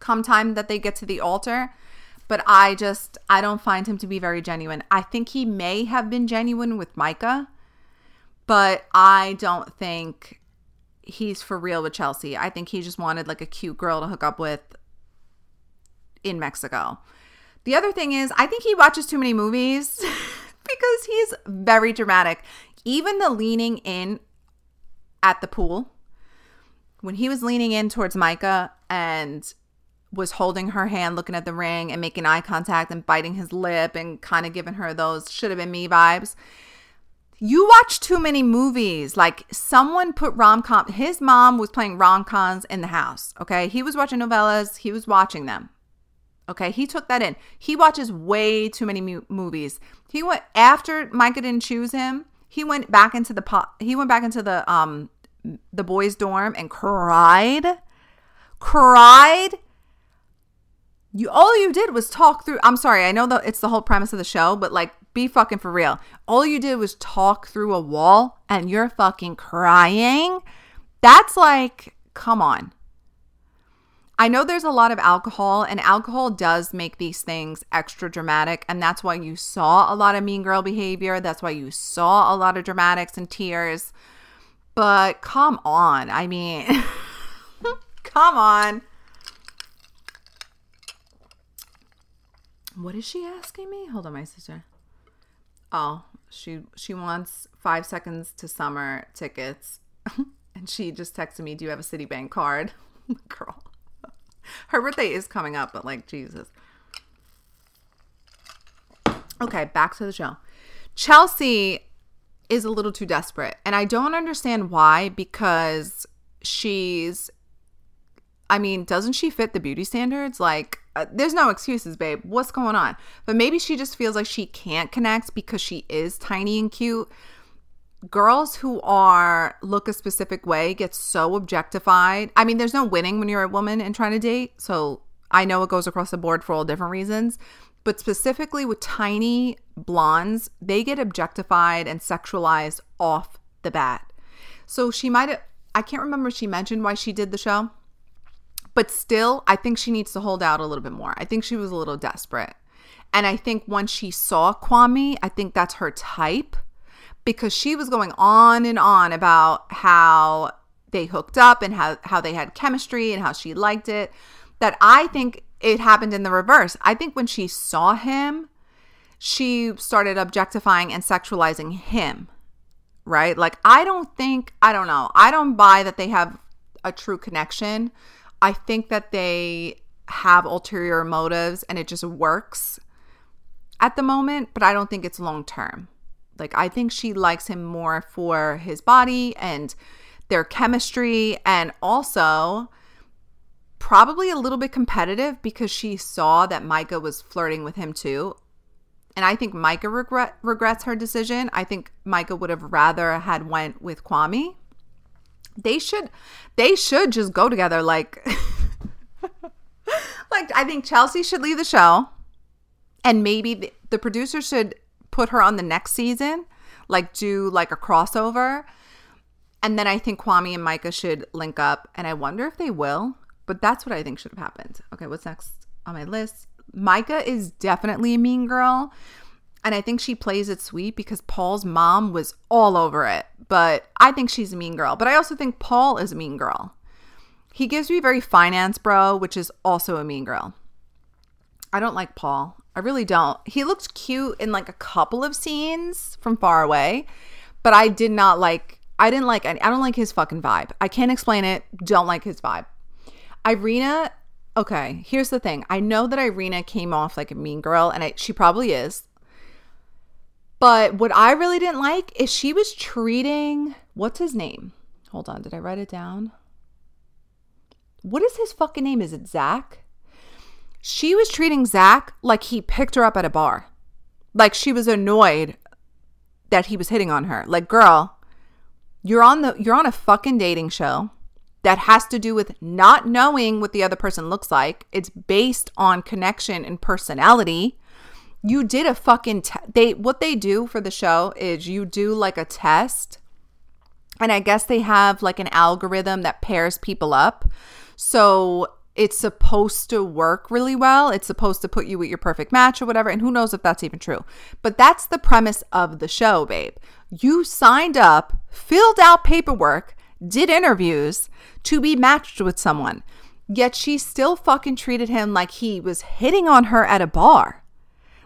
come time that they get to the altar, but I just I don't find him to be very genuine. I think he may have been genuine with Micah, but I don't think he's for real with Chelsea. I think he just wanted like a cute girl to hook up with in Mexico. The other thing is, I think he watches too many movies because he's very dramatic. Even the leaning in at the pool, when he was leaning in towards Micah and was holding her hand, looking at the ring and making eye contact and biting his lip and kind of giving her those should have been me vibes you watch too many movies. Like someone put rom com. His mom was playing rom coms in the house. Okay, he was watching novellas. He was watching them. Okay, he took that in. He watches way too many mu- movies. He went after Micah didn't choose him. He went back into the pot. He went back into the um the boys' dorm and cried. Cried. You all you did was talk through. I'm sorry, I know that it's the whole premise of the show, but like be fucking for real. All you did was talk through a wall and you're fucking crying. That's like, come on. I know there's a lot of alcohol, and alcohol does make these things extra dramatic. And that's why you saw a lot of mean girl behavior. That's why you saw a lot of dramatics and tears. But come on. I mean, come on. What is she asking me? Hold on, my sister. Oh, she she wants five Seconds of Summer tickets, and she just texted me, "Do you have a Citibank card?" Girl, her birthday is coming up, but like Jesus. Okay, back to the show. Chelsea is a little too desperate, and I don't understand why because she's I mean, doesn't she fit the beauty standards? Like, uh, there's no excuses, babe. What's going on? But maybe she just feels like she can't connect because she is tiny and cute. Girls who are look a specific way get so objectified. I mean, there's no winning when you're a woman and trying to date. So I know it goes across the board for all different reasons. But specifically with tiny blondes, they get objectified and sexualized off the bat. So she might have, I can't remember she mentioned why she did the show but still, I think she needs to hold out a little bit more. I think she was a little desperate. And I think once she saw Kwame, I think that's her type because she was going on and on about how they hooked up and how, how they had chemistry and how she liked it. That I think it happened in the reverse. I think when she saw him, she started objectifying and sexualizing him, right? Like, I don't think, I don't know, I don't buy that they have a true connection I think that they have ulterior motives and it just works at the moment, but I don't think it's long term. Like, I think she likes him more for his body and their chemistry, and also probably a little bit competitive because she saw that Micah was flirting with him too. And I think Micah regret, regrets her decision. I think Micah would have rather had went with Kwame they should they should just go together like like I think Chelsea should leave the show and maybe the, the producer should put her on the next season like do like a crossover. And then I think Kwame and Micah should link up and I wonder if they will but that's what I think should have happened. Okay what's next on my list? Micah is definitely a mean girl and I think she plays it sweet because Paul's mom was all over it. But I think she's a mean girl. But I also think Paul is a mean girl. He gives me very finance bro, which is also a mean girl. I don't like Paul. I really don't. He looks cute in like a couple of scenes from far away, but I did not like I didn't like I don't like his fucking vibe. I can't explain it. Don't like his vibe. Irina, okay, here's the thing. I know that Irina came off like a mean girl and I, she probably is. But what I really didn't like is she was treating what's his name? Hold on, did I write it down? What is his fucking name? Is it Zach? She was treating Zach like he picked her up at a bar. Like she was annoyed that he was hitting on her. Like, girl, you're on the you're on a fucking dating show that has to do with not knowing what the other person looks like. It's based on connection and personality you did a fucking te- they what they do for the show is you do like a test and i guess they have like an algorithm that pairs people up. So it's supposed to work really well. It's supposed to put you with your perfect match or whatever and who knows if that's even true. But that's the premise of the show babe. You signed up filled out paperwork did interviews to be matched with someone yet she still fucking treated him like he was hitting on her at a bar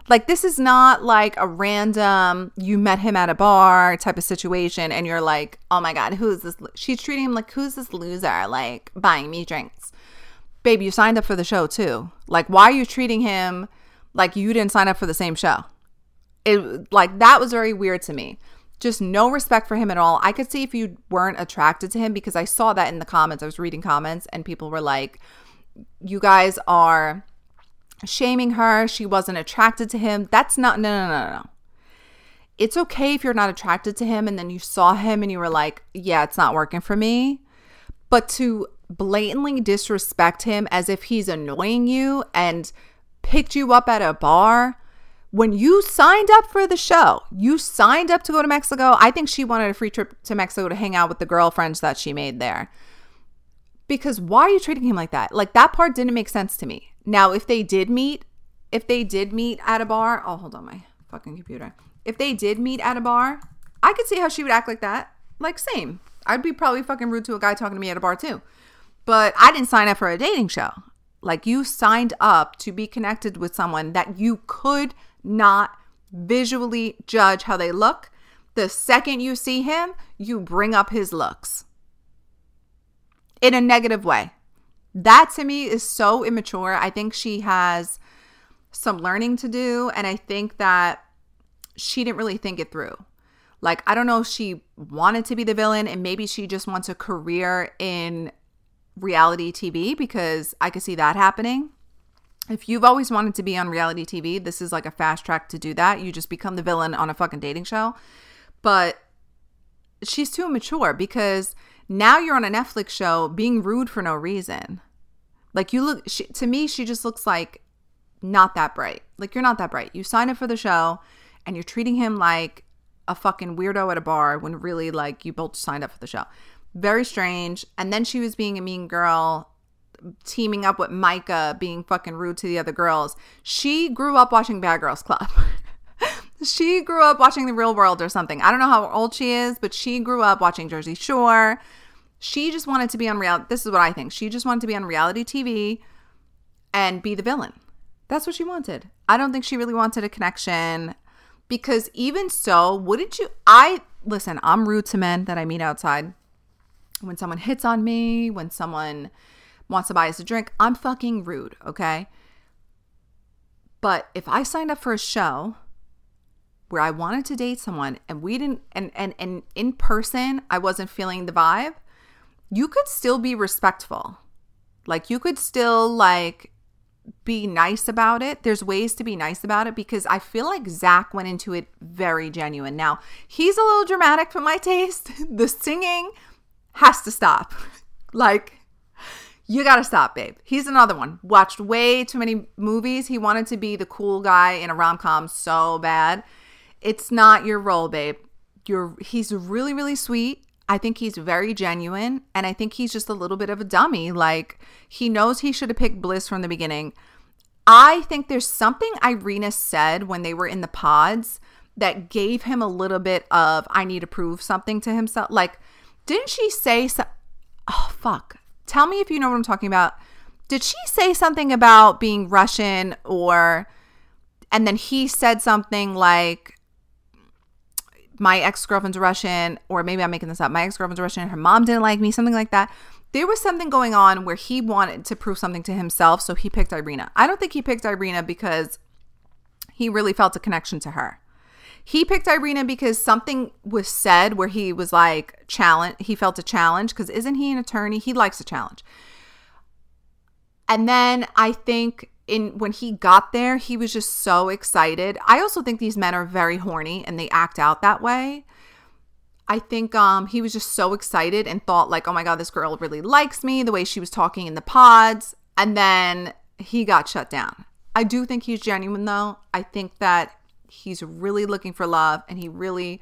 like this is not like a random you met him at a bar type of situation and you're like, "Oh my god, who's this?" She's treating him like, "Who's this loser like buying me drinks?" Babe, you signed up for the show too. Like why are you treating him like you didn't sign up for the same show? It like that was very weird to me. Just no respect for him at all. I could see if you weren't attracted to him because I saw that in the comments. I was reading comments and people were like, "You guys are shaming her. She wasn't attracted to him. That's not, no, no, no, no. it's okay if you're not attracted to him and then you saw him and you were like, yeah, it's not working for me. But to blatantly disrespect him as if he's annoying you and picked you up at a bar when you signed up for the show, you signed up to go to Mexico. I think she wanted a free trip to Mexico to hang out with the girlfriends that she made there. Because why are you treating him like that? Like that part didn't make sense to me. Now, if they did meet, if they did meet at a bar, oh, hold on my fucking computer. If they did meet at a bar, I could see how she would act like that. Like, same. I'd be probably fucking rude to a guy talking to me at a bar too. But I didn't sign up for a dating show. Like, you signed up to be connected with someone that you could not visually judge how they look. The second you see him, you bring up his looks in a negative way. That to me is so immature. I think she has some learning to do. And I think that she didn't really think it through. Like, I don't know if she wanted to be the villain and maybe she just wants a career in reality TV because I could see that happening. If you've always wanted to be on reality TV, this is like a fast track to do that. You just become the villain on a fucking dating show. But she's too immature because now you're on a Netflix show being rude for no reason. Like you look she, to me she just looks like not that bright. Like you're not that bright. You sign up for the show and you're treating him like a fucking weirdo at a bar when really like you both signed up for the show. Very strange. And then she was being a mean girl, teaming up with Micah, being fucking rude to the other girls. She grew up watching Bad Girls Club. she grew up watching The Real World or something. I don't know how old she is, but she grew up watching Jersey Shore. She just wanted to be on reality. This is what I think. She just wanted to be on reality TV and be the villain. That's what she wanted. I don't think she really wanted a connection because even so, wouldn't you? I listen, I'm rude to men that I meet outside. When someone hits on me, when someone wants to buy us a drink, I'm fucking rude, okay? But if I signed up for a show where I wanted to date someone and we didn't and and and in person I wasn't feeling the vibe, you could still be respectful. Like you could still like be nice about it. There's ways to be nice about it because I feel like Zach went into it very genuine. Now, he's a little dramatic for my taste. The singing has to stop. like, you gotta stop, babe. He's another one. Watched way too many movies. He wanted to be the cool guy in a rom com so bad. It's not your role, babe. You're he's really, really sweet. I think he's very genuine and I think he's just a little bit of a dummy. Like he knows he should have picked Bliss from the beginning. I think there's something Irina said when they were in the pods that gave him a little bit of I need to prove something to himself. Like didn't she say so- Oh fuck. Tell me if you know what I'm talking about. Did she say something about being Russian or and then he said something like my ex girlfriend's Russian, or maybe I'm making this up. My ex girlfriend's Russian. Her mom didn't like me, something like that. There was something going on where he wanted to prove something to himself, so he picked Irina. I don't think he picked Irina because he really felt a connection to her. He picked Irina because something was said where he was like challenge. He felt a challenge because isn't he an attorney? He likes a challenge. And then I think in when he got there, he was just so excited. I also think these men are very horny and they act out that way. I think um he was just so excited and thought like, "Oh my god, this girl really likes me." The way she was talking in the pods, and then he got shut down. I do think he's genuine though. I think that he's really looking for love and he really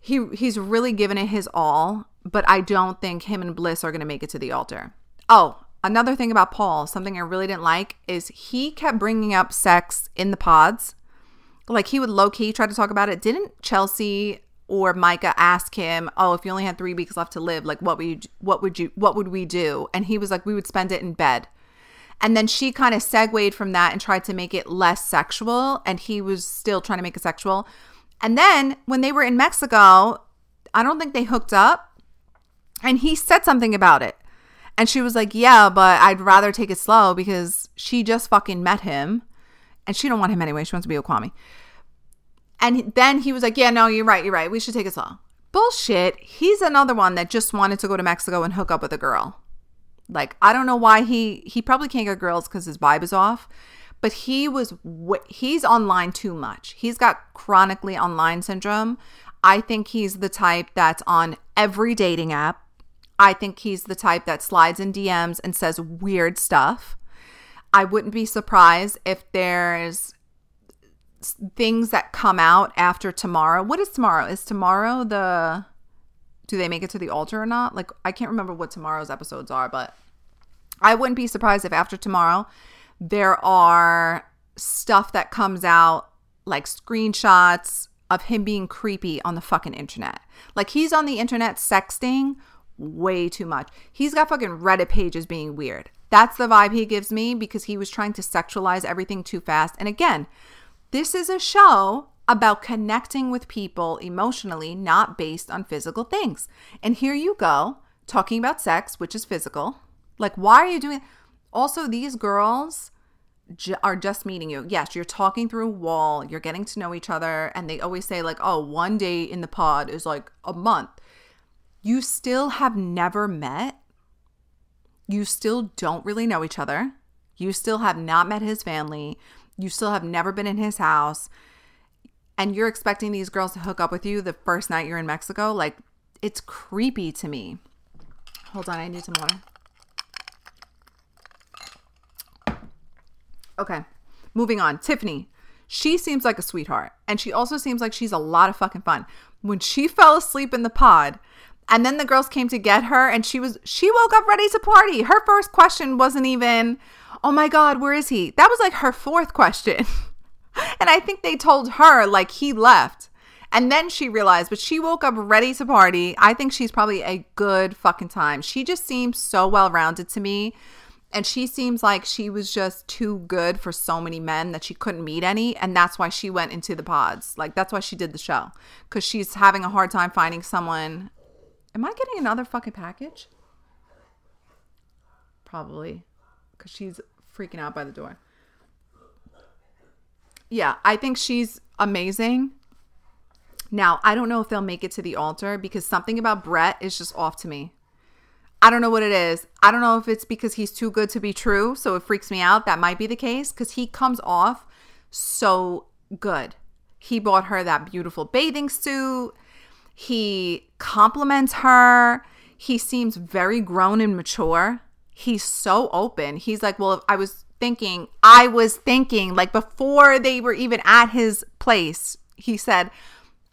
he he's really given it his all, but I don't think him and Bliss are going to make it to the altar. Oh, another thing about Paul, something I really didn't like, is he kept bringing up sex in the pods. Like he would low key try to talk about it. Didn't Chelsea or Micah ask him, "Oh, if you only had three weeks left to live, like what would you, what would you, what would we do?" And he was like, "We would spend it in bed." And then she kind of segued from that and tried to make it less sexual, and he was still trying to make it sexual. And then when they were in Mexico, I don't think they hooked up, and he said something about it. And she was like, "Yeah, but I'd rather take it slow because she just fucking met him, and she don't want him anyway. She wants to be with Kwame." And then he was like, "Yeah, no, you're right. You're right. We should take it slow." Bullshit. He's another one that just wanted to go to Mexico and hook up with a girl. Like I don't know why he he probably can't get girls because his vibe is off, but he was he's online too much. He's got chronically online syndrome. I think he's the type that's on every dating app. I think he's the type that slides in DMs and says weird stuff. I wouldn't be surprised if there's things that come out after tomorrow. What is tomorrow? Is tomorrow the do they make it to the altar or not? Like I can't remember what tomorrow's episodes are, but I wouldn't be surprised if after tomorrow there are stuff that comes out like screenshots of him being creepy on the fucking internet. Like he's on the internet sexting way too much. He's got fucking Reddit pages being weird. That's the vibe he gives me because he was trying to sexualize everything too fast. And again, this is a show about connecting with people emotionally, not based on physical things. And here you go, talking about sex, which is physical. Like, why are you doing? Also, these girls are just meeting you. Yes, you're talking through a wall, you're getting to know each other, and they always say, like, oh, one day in the pod is like a month. You still have never met. You still don't really know each other. You still have not met his family you still have never been in his house and you're expecting these girls to hook up with you the first night you're in Mexico, like it's creepy to me. Hold on, I need some water. Okay, moving on. Tiffany, she seems like a sweetheart, and she also seems like she's a lot of fucking fun. When she fell asleep in the pod, and then the girls came to get her, and she was she woke up ready to party. Her first question wasn't even, oh my God, where is he? That was like her fourth question. and I think they told her like he left. And then she realized, but she woke up ready to party. I think she's probably a good fucking time. She just seems so well rounded to me. And she seems like she was just too good for so many men that she couldn't meet any. And that's why she went into the pods. Like, that's why she did the show. Because she's having a hard time finding someone. Am I getting another fucking package? Probably. Because she's freaking out by the door. Yeah, I think she's amazing. Now, I don't know if they'll make it to the altar because something about Brett is just off to me. I don't know what it is. I don't know if it's because he's too good to be true, so it freaks me out. That might be the case because he comes off so good. He bought her that beautiful bathing suit. He compliments her. He seems very grown and mature he's so open. He's like, well, I was thinking, I was thinking, like before they were even at his place, he said,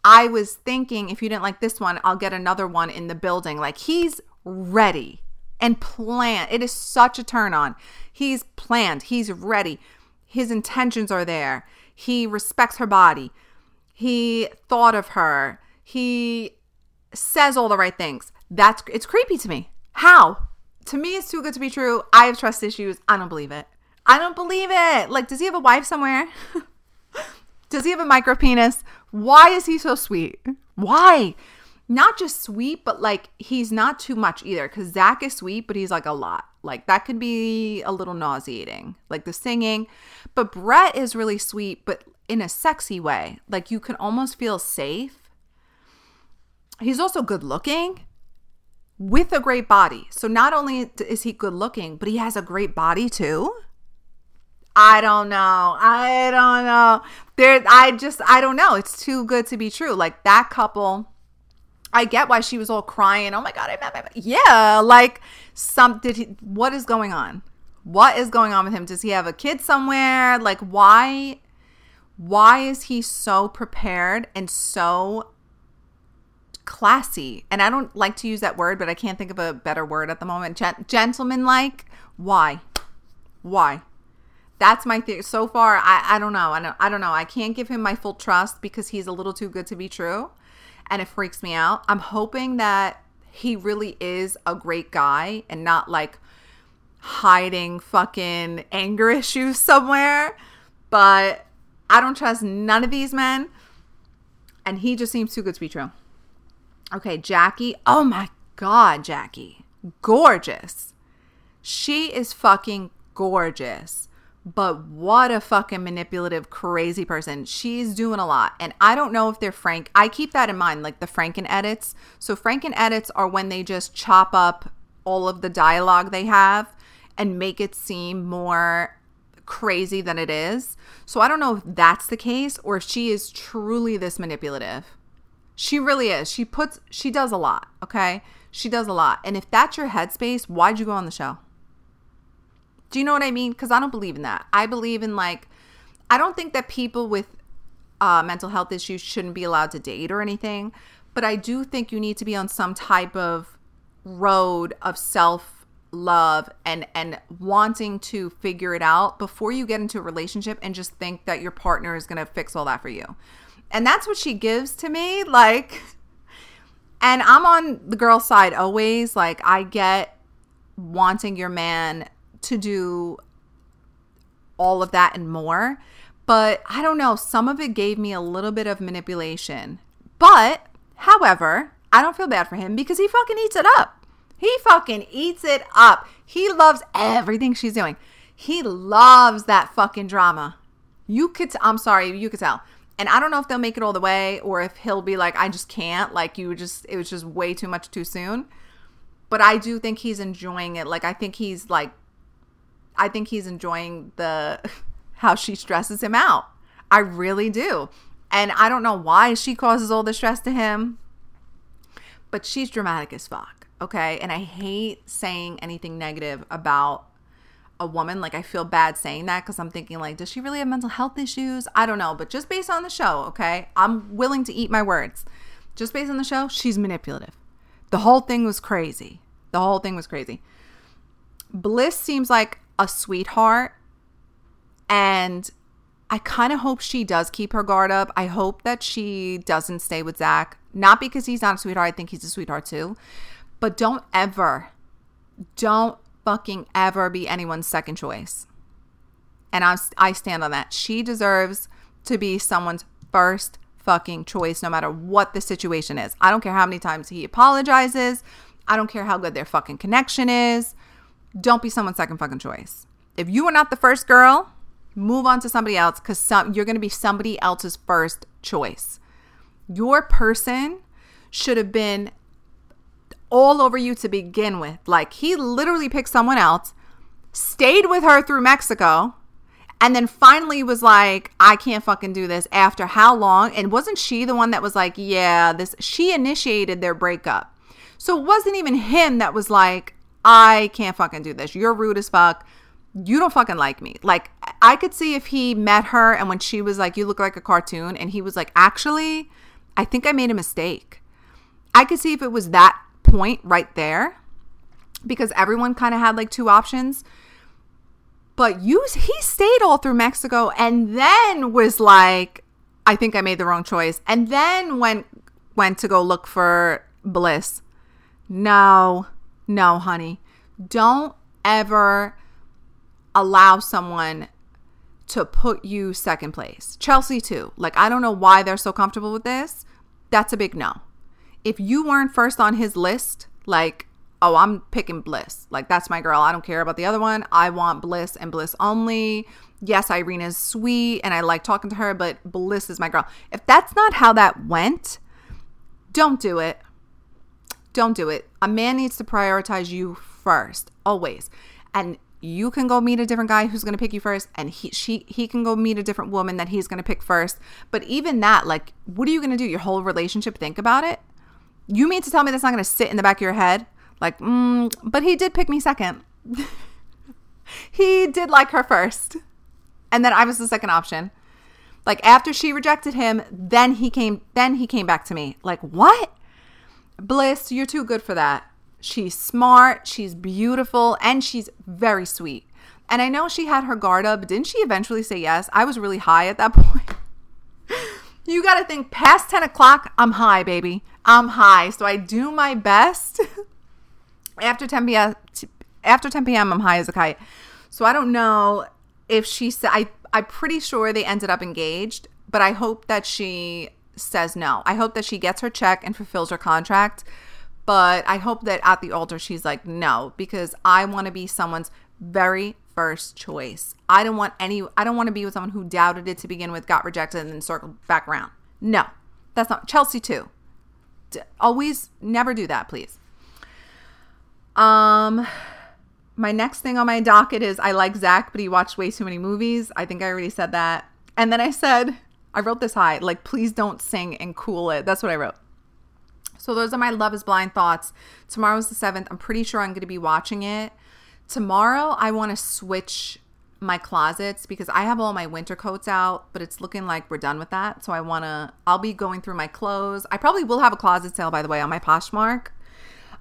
I was thinking if you didn't like this one, I'll get another one in the building. Like he's ready and planned. It is such a turn on. He's planned, he's ready. His intentions are there. He respects her body. He thought of her. He says all the right things. That's it's creepy to me. How? to me, it's too good to be true. I have trust issues. I don't believe it. I don't believe it. Like, does he have a wife somewhere? does he have a micro penis? Why is he so sweet? Why? Not just sweet, but like he's not too much either. Because Zach is sweet, but he's like a lot. Like that could be a little nauseating, like the singing. But Brett is really sweet, but in a sexy way. Like you can almost feel safe. He's also good looking with a great body. So not only is he good looking, but he has a great body too. I don't know. I don't know. There I just I don't know. It's too good to be true. Like that couple I get why she was all crying. Oh my god, I met my Yeah, like some did he what is going on? What is going on with him? Does he have a kid somewhere? Like why why is he so prepared and so classy. And I don't like to use that word, but I can't think of a better word at the moment. Gent- gentlemanlike. Why? Why? That's my theory. So far, I, I don't know. I don't, I don't know. I can't give him my full trust because he's a little too good to be true. And it freaks me out. I'm hoping that he really is a great guy and not like hiding fucking anger issues somewhere. But I don't trust none of these men. And he just seems too good to be true. Okay, Jackie. Oh my God, Jackie. Gorgeous. She is fucking gorgeous. But what a fucking manipulative, crazy person. She's doing a lot. And I don't know if they're Frank. I keep that in mind, like the Franken edits. So, Franken edits are when they just chop up all of the dialogue they have and make it seem more crazy than it is. So I don't know if that's the case or if she is truly this manipulative. She really is. She puts she does a lot, okay? She does a lot. And if that's your headspace, why'd you go on the show? Do you know what I mean? Cuz I don't believe in that. I believe in like I don't think that people with uh, mental health issues shouldn't be allowed to date or anything, but I do think you need to be on some type of road of self love and and wanting to figure it out before you get into a relationship and just think that your partner is going to fix all that for you. And that's what she gives to me like and I'm on the girl side always like I get wanting your man to do all of that and more. But I don't know, some of it gave me a little bit of manipulation. But, however, I don't feel bad for him because he fucking eats it up. He fucking eats it up. He loves everything she's doing. He loves that fucking drama. You could, I'm sorry, you could tell. And I don't know if they'll make it all the way or if he'll be like, I just can't. Like, you just, it was just way too much too soon. But I do think he's enjoying it. Like, I think he's like, I think he's enjoying the, how she stresses him out. I really do. And I don't know why she causes all the stress to him, but she's dramatic as fuck okay? And I hate saying anything negative about a woman. Like I feel bad saying that because I'm thinking like, does she really have mental health issues? I don't know, but just based on the show, okay? I'm willing to eat my words. Just based on the show, she's manipulative. The whole thing was crazy. The whole thing was crazy. Bliss seems like a sweetheart and I kind of hope she does keep her guard up. I hope that she doesn't stay with Zach. Not because he's not a sweetheart. I think he's a sweetheart too. But don't ever, don't fucking ever be anyone's second choice. And I, I stand on that. She deserves to be someone's first fucking choice, no matter what the situation is. I don't care how many times he apologizes. I don't care how good their fucking connection is. Don't be someone's second fucking choice. If you are not the first girl, move on to somebody else because some, you're going to be somebody else's first choice. Your person should have been all over you to begin with. Like he literally picked someone else, stayed with her through Mexico, and then finally was like, I can't fucking do this after how long? And wasn't she the one that was like, yeah, this, she initiated their breakup. So it wasn't even him that was like, I can't fucking do this. You're rude as fuck. You don't fucking like me. Like, I could see if he met her and when she was like, You look like a cartoon, and he was like, Actually, I think I made a mistake. I could see if it was that point right there because everyone kind of had like two options. But you, he stayed all through Mexico and then was like, I think I made the wrong choice. And then went went to go look for bliss. No, no, honey. Don't ever allow someone to put you second place. Chelsea too. Like I don't know why they're so comfortable with this. That's a big no if you weren't first on his list, like, oh, I'm picking Bliss. Like, that's my girl. I don't care about the other one. I want Bliss and Bliss only. Yes, Irina's sweet and I like talking to her, but Bliss is my girl. If that's not how that went, don't do it. Don't do it. A man needs to prioritize you first, always. And you can go meet a different guy who's going to pick you first and he she he can go meet a different woman that he's going to pick first but even that like what are you going to do your whole relationship think about it you mean to tell me that's not going to sit in the back of your head? Like, mm, but he did pick me second. he did like her first. And then I was the second option. Like after she rejected him, then he came then he came back to me. Like, "What? Bliss, you're too good for that." She's smart, she's beautiful, and she's very sweet. And I know she had her guard up, didn't she eventually say yes? I was really high at that point. You got to think past 10 o'clock, I'm high, baby. I'm high. So I do my best. after 10 p.m. After 10 p.m., I'm high as a kite. So I don't know if she said, I, I'm pretty sure they ended up engaged, but I hope that she says no. I hope that she gets her check and fulfills her contract. But I hope that at the altar, she's like, no, because I want to be someone's very first choice. I don't want any, I don't want to be with someone who doubted it to begin with, got rejected, and then circled back around. No, that's not Chelsea, too always never do that, please. Um my next thing on my docket is I like Zach, but he watched way too many movies. I think I already said that. And then I said, I wrote this high, like, please don't sing and cool it. That's what I wrote. So those are my Love is Blind thoughts. Tomorrow's the 7th. I'm pretty sure I'm going to be watching it. Tomorrow, I want to switch my closets because I have all my winter coats out, but it's looking like we're done with that. So I want to, I'll be going through my clothes. I probably will have a closet sale, by the way, on my Poshmark.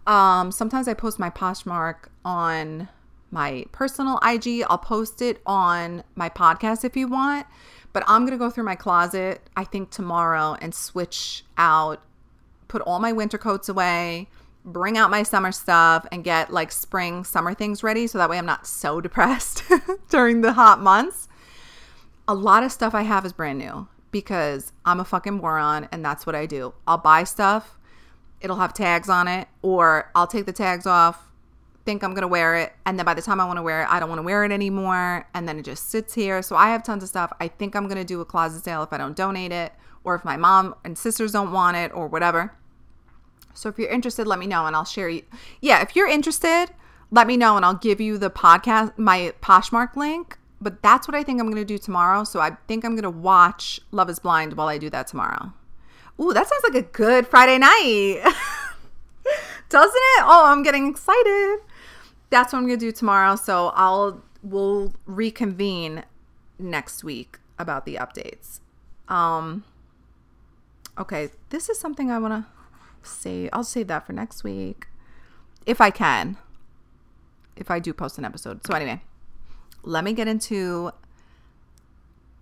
Um, sometimes I post my Poshmark on my personal IG. I'll post it on my podcast if you want. But I'm going to go through my closet, I think, tomorrow and switch out, put all my winter coats away, bring out my summer stuff, and get like spring, summer things ready. So that way I'm not so depressed during the hot months. A lot of stuff I have is brand new because I'm a fucking moron and that's what I do. I'll buy stuff, it'll have tags on it, or I'll take the tags off, think I'm to wear it. And then by the time I want to wear it, I don't want to wear it anymore. And then it just sits here. So I have tons of stuff. I think I'm to do a closet sale if I don't donate it or if my mom and sisters don't want it or whatever. So if you're interested, let me know and I'll share you. Yeah, if you're interested, let me know and I'll give you the podcast, my Poshmark link. But that's what I think I'm going to do tomorrow. So I think I'm going to watch Love is Blind while I do that tomorrow. Ooh, that sounds like a good Friday night. Doesn't it? Oh, I'm getting excited that's what I'm gonna do tomorrow. So I'll we'll reconvene next week about the updates. Um okay, this is something I wanna I'll save that for next week. If I can. If I do post an episode. So anyway, let me get into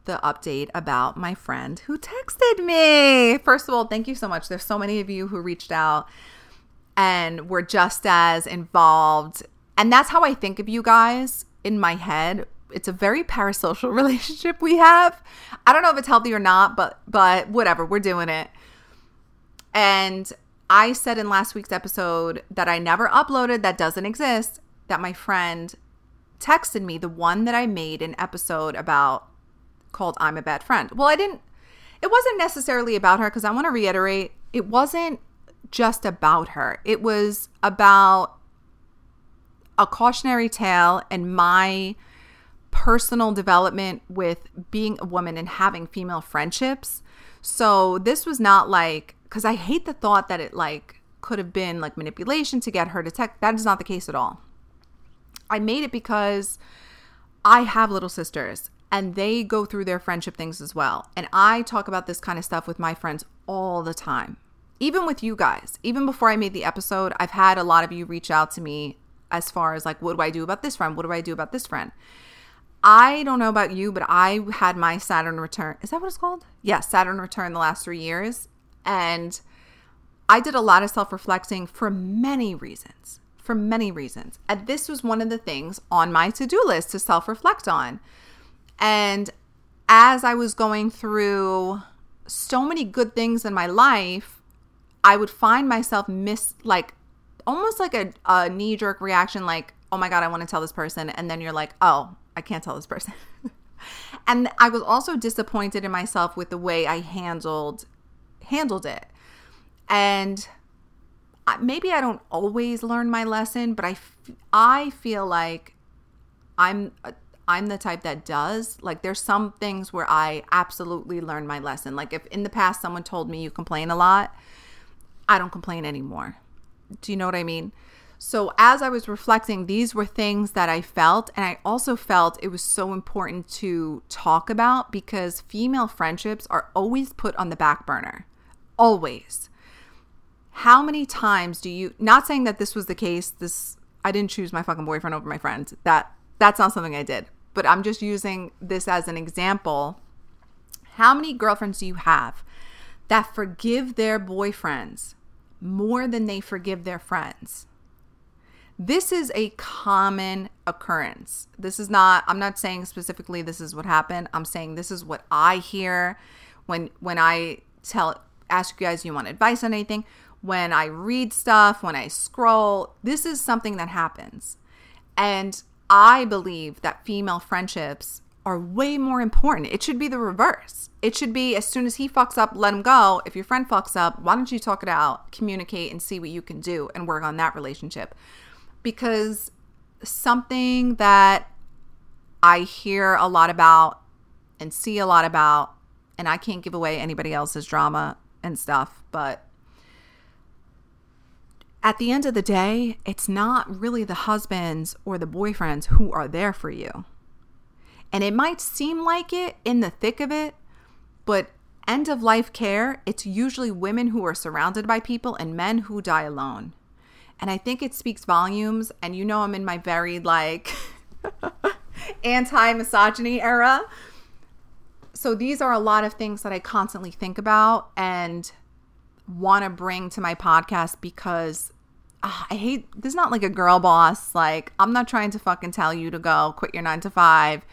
the update about my friend who texted me. First of all, thank you so much. There's so many of you who reached out and were just as involved and that's how I think of you guys in my head. It's a very parasocial relationship we have. I don't know if it's healthy or not, but but whatever, we're doing it. And I said in last week's episode that I never uploaded that doesn't exist that my friend texted me the one that I made an episode about called I'm a bad friend. Well, I didn't it wasn't necessarily about her because I want to reiterate it wasn't just about her. It was about a cautionary tale and my personal development with being a woman and having female friendships. So this was not like because I hate the thought that it like could have been like manipulation to get her to text. That is not the case at all. I made it because I have little sisters and they go through their friendship things as well. And I talk about this kind of stuff with my friends all the time. Even with you guys, even before I made the episode, I've had a lot of you reach out to me as far as like, what do I do about this friend? What do I do about this friend? I don't know about you, but I had my Saturn return. Is that what it's called? Yes, yeah, Saturn return the last three years. And I did a lot of self reflecting for many reasons. For many reasons. And this was one of the things on my to do list to self reflect on. And as I was going through so many good things in my life, I would find myself miss like almost like a, a knee jerk reaction, like, oh my God, I want to tell this person. And then you're like, oh, I can't tell this person. and I was also disappointed in myself with the way I handled handled it. And maybe I don't always learn my lesson, but I, I feel like I'm I'm the type that does. Like there's some things where I absolutely learn my lesson. Like if in the past someone told me you complain a lot, I don't complain anymore. Do you know what I mean? So, as I was reflecting, these were things that I felt. And I also felt it was so important to talk about because female friendships are always put on the back burner. Always. How many times do you, not saying that this was the case, this, I didn't choose my fucking boyfriend over my friends. That, that's not something I did. But I'm just using this as an example. How many girlfriends do you have that forgive their boyfriends more than they forgive their friends. This is a common occurrence. This is not I'm not saying specifically this is what happened. I'm saying this is what I hear when when I tell ask you guys you want advice on anything, when I read stuff, when I scroll, this is something that happens. And I believe that female friendships are way more important. It should be the reverse. It should be as soon as he fucks up, let him go. If your friend fucks up, why don't you talk it out, communicate, and see what you can do and work on that relationship? Because something that I hear a lot about and see a lot about, and I can't give away anybody else's drama and stuff, but at the end of the day, it's not really the husbands or the boyfriends who are there for you. And it might seem like it in the thick of it, but end of life care, it's usually women who are surrounded by people and men who die alone. And I think it speaks volumes. And you know, I'm in my very like anti misogyny era. So these are a lot of things that I constantly think about and want to bring to my podcast because uh, I hate this is not like a girl boss. Like, I'm not trying to fucking tell you to go quit your nine to five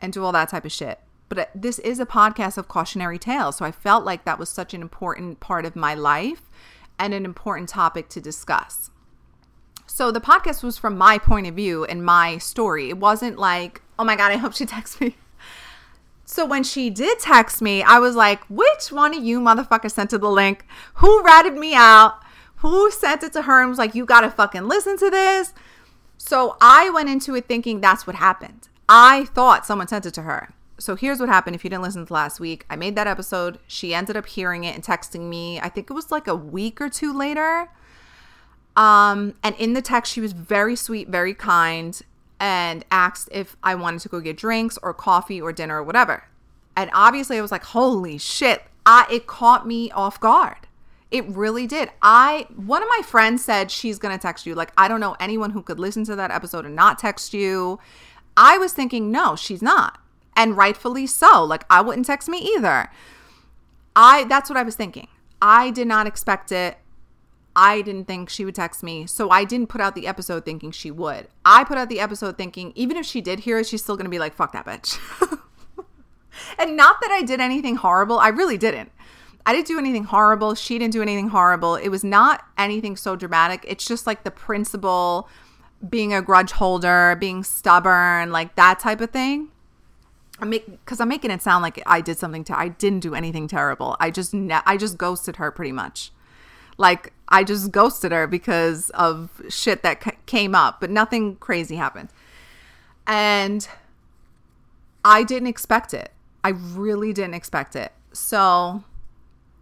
and do all that type of shit. But uh, this is a podcast of cautionary tales. So I felt like that was such an important part of my life and an important topic to discuss. So the podcast was from my point of view and my story. It wasn't like, oh my God, I hope she texts me. So when she did text me, I was like, which one of you motherfuckers sent her the link? Who ratted me out? Who sent it to her and was like, you gotta fucking listen to this? So I went into it thinking that's what happened. I thought someone sent it to her. So here's what happened if you didn't listen to last week. I made that episode. She ended up hearing it and texting me. I think it was like a week or two later. Um, and in the text, she was very sweet, very kind, and asked if I wanted to go get drinks or coffee or dinner or whatever. And obviously, I was like, "Holy shit!" I it caught me off guard. It really did. I one of my friends said she's gonna text you. Like, I don't know anyone who could listen to that episode and not text you. I was thinking, no, she's not, and rightfully so. Like, I wouldn't text me either. I that's what I was thinking. I did not expect it. I didn't think she would text me. So I didn't put out the episode thinking she would. I put out the episode thinking even if she did hear it, she's still going to be like, fuck that bitch. and not that I did anything horrible. I really didn't. I didn't do anything horrible. She didn't do anything horrible. It was not anything so dramatic. It's just like the principle being a grudge holder, being stubborn, like that type of thing. I make because I'm making it sound like I did something to. I didn't do anything terrible. I just ne- I just ghosted her pretty much. Like I just ghosted her because of shit that c- came up, but nothing crazy happened. And I didn't expect it. I really didn't expect it. So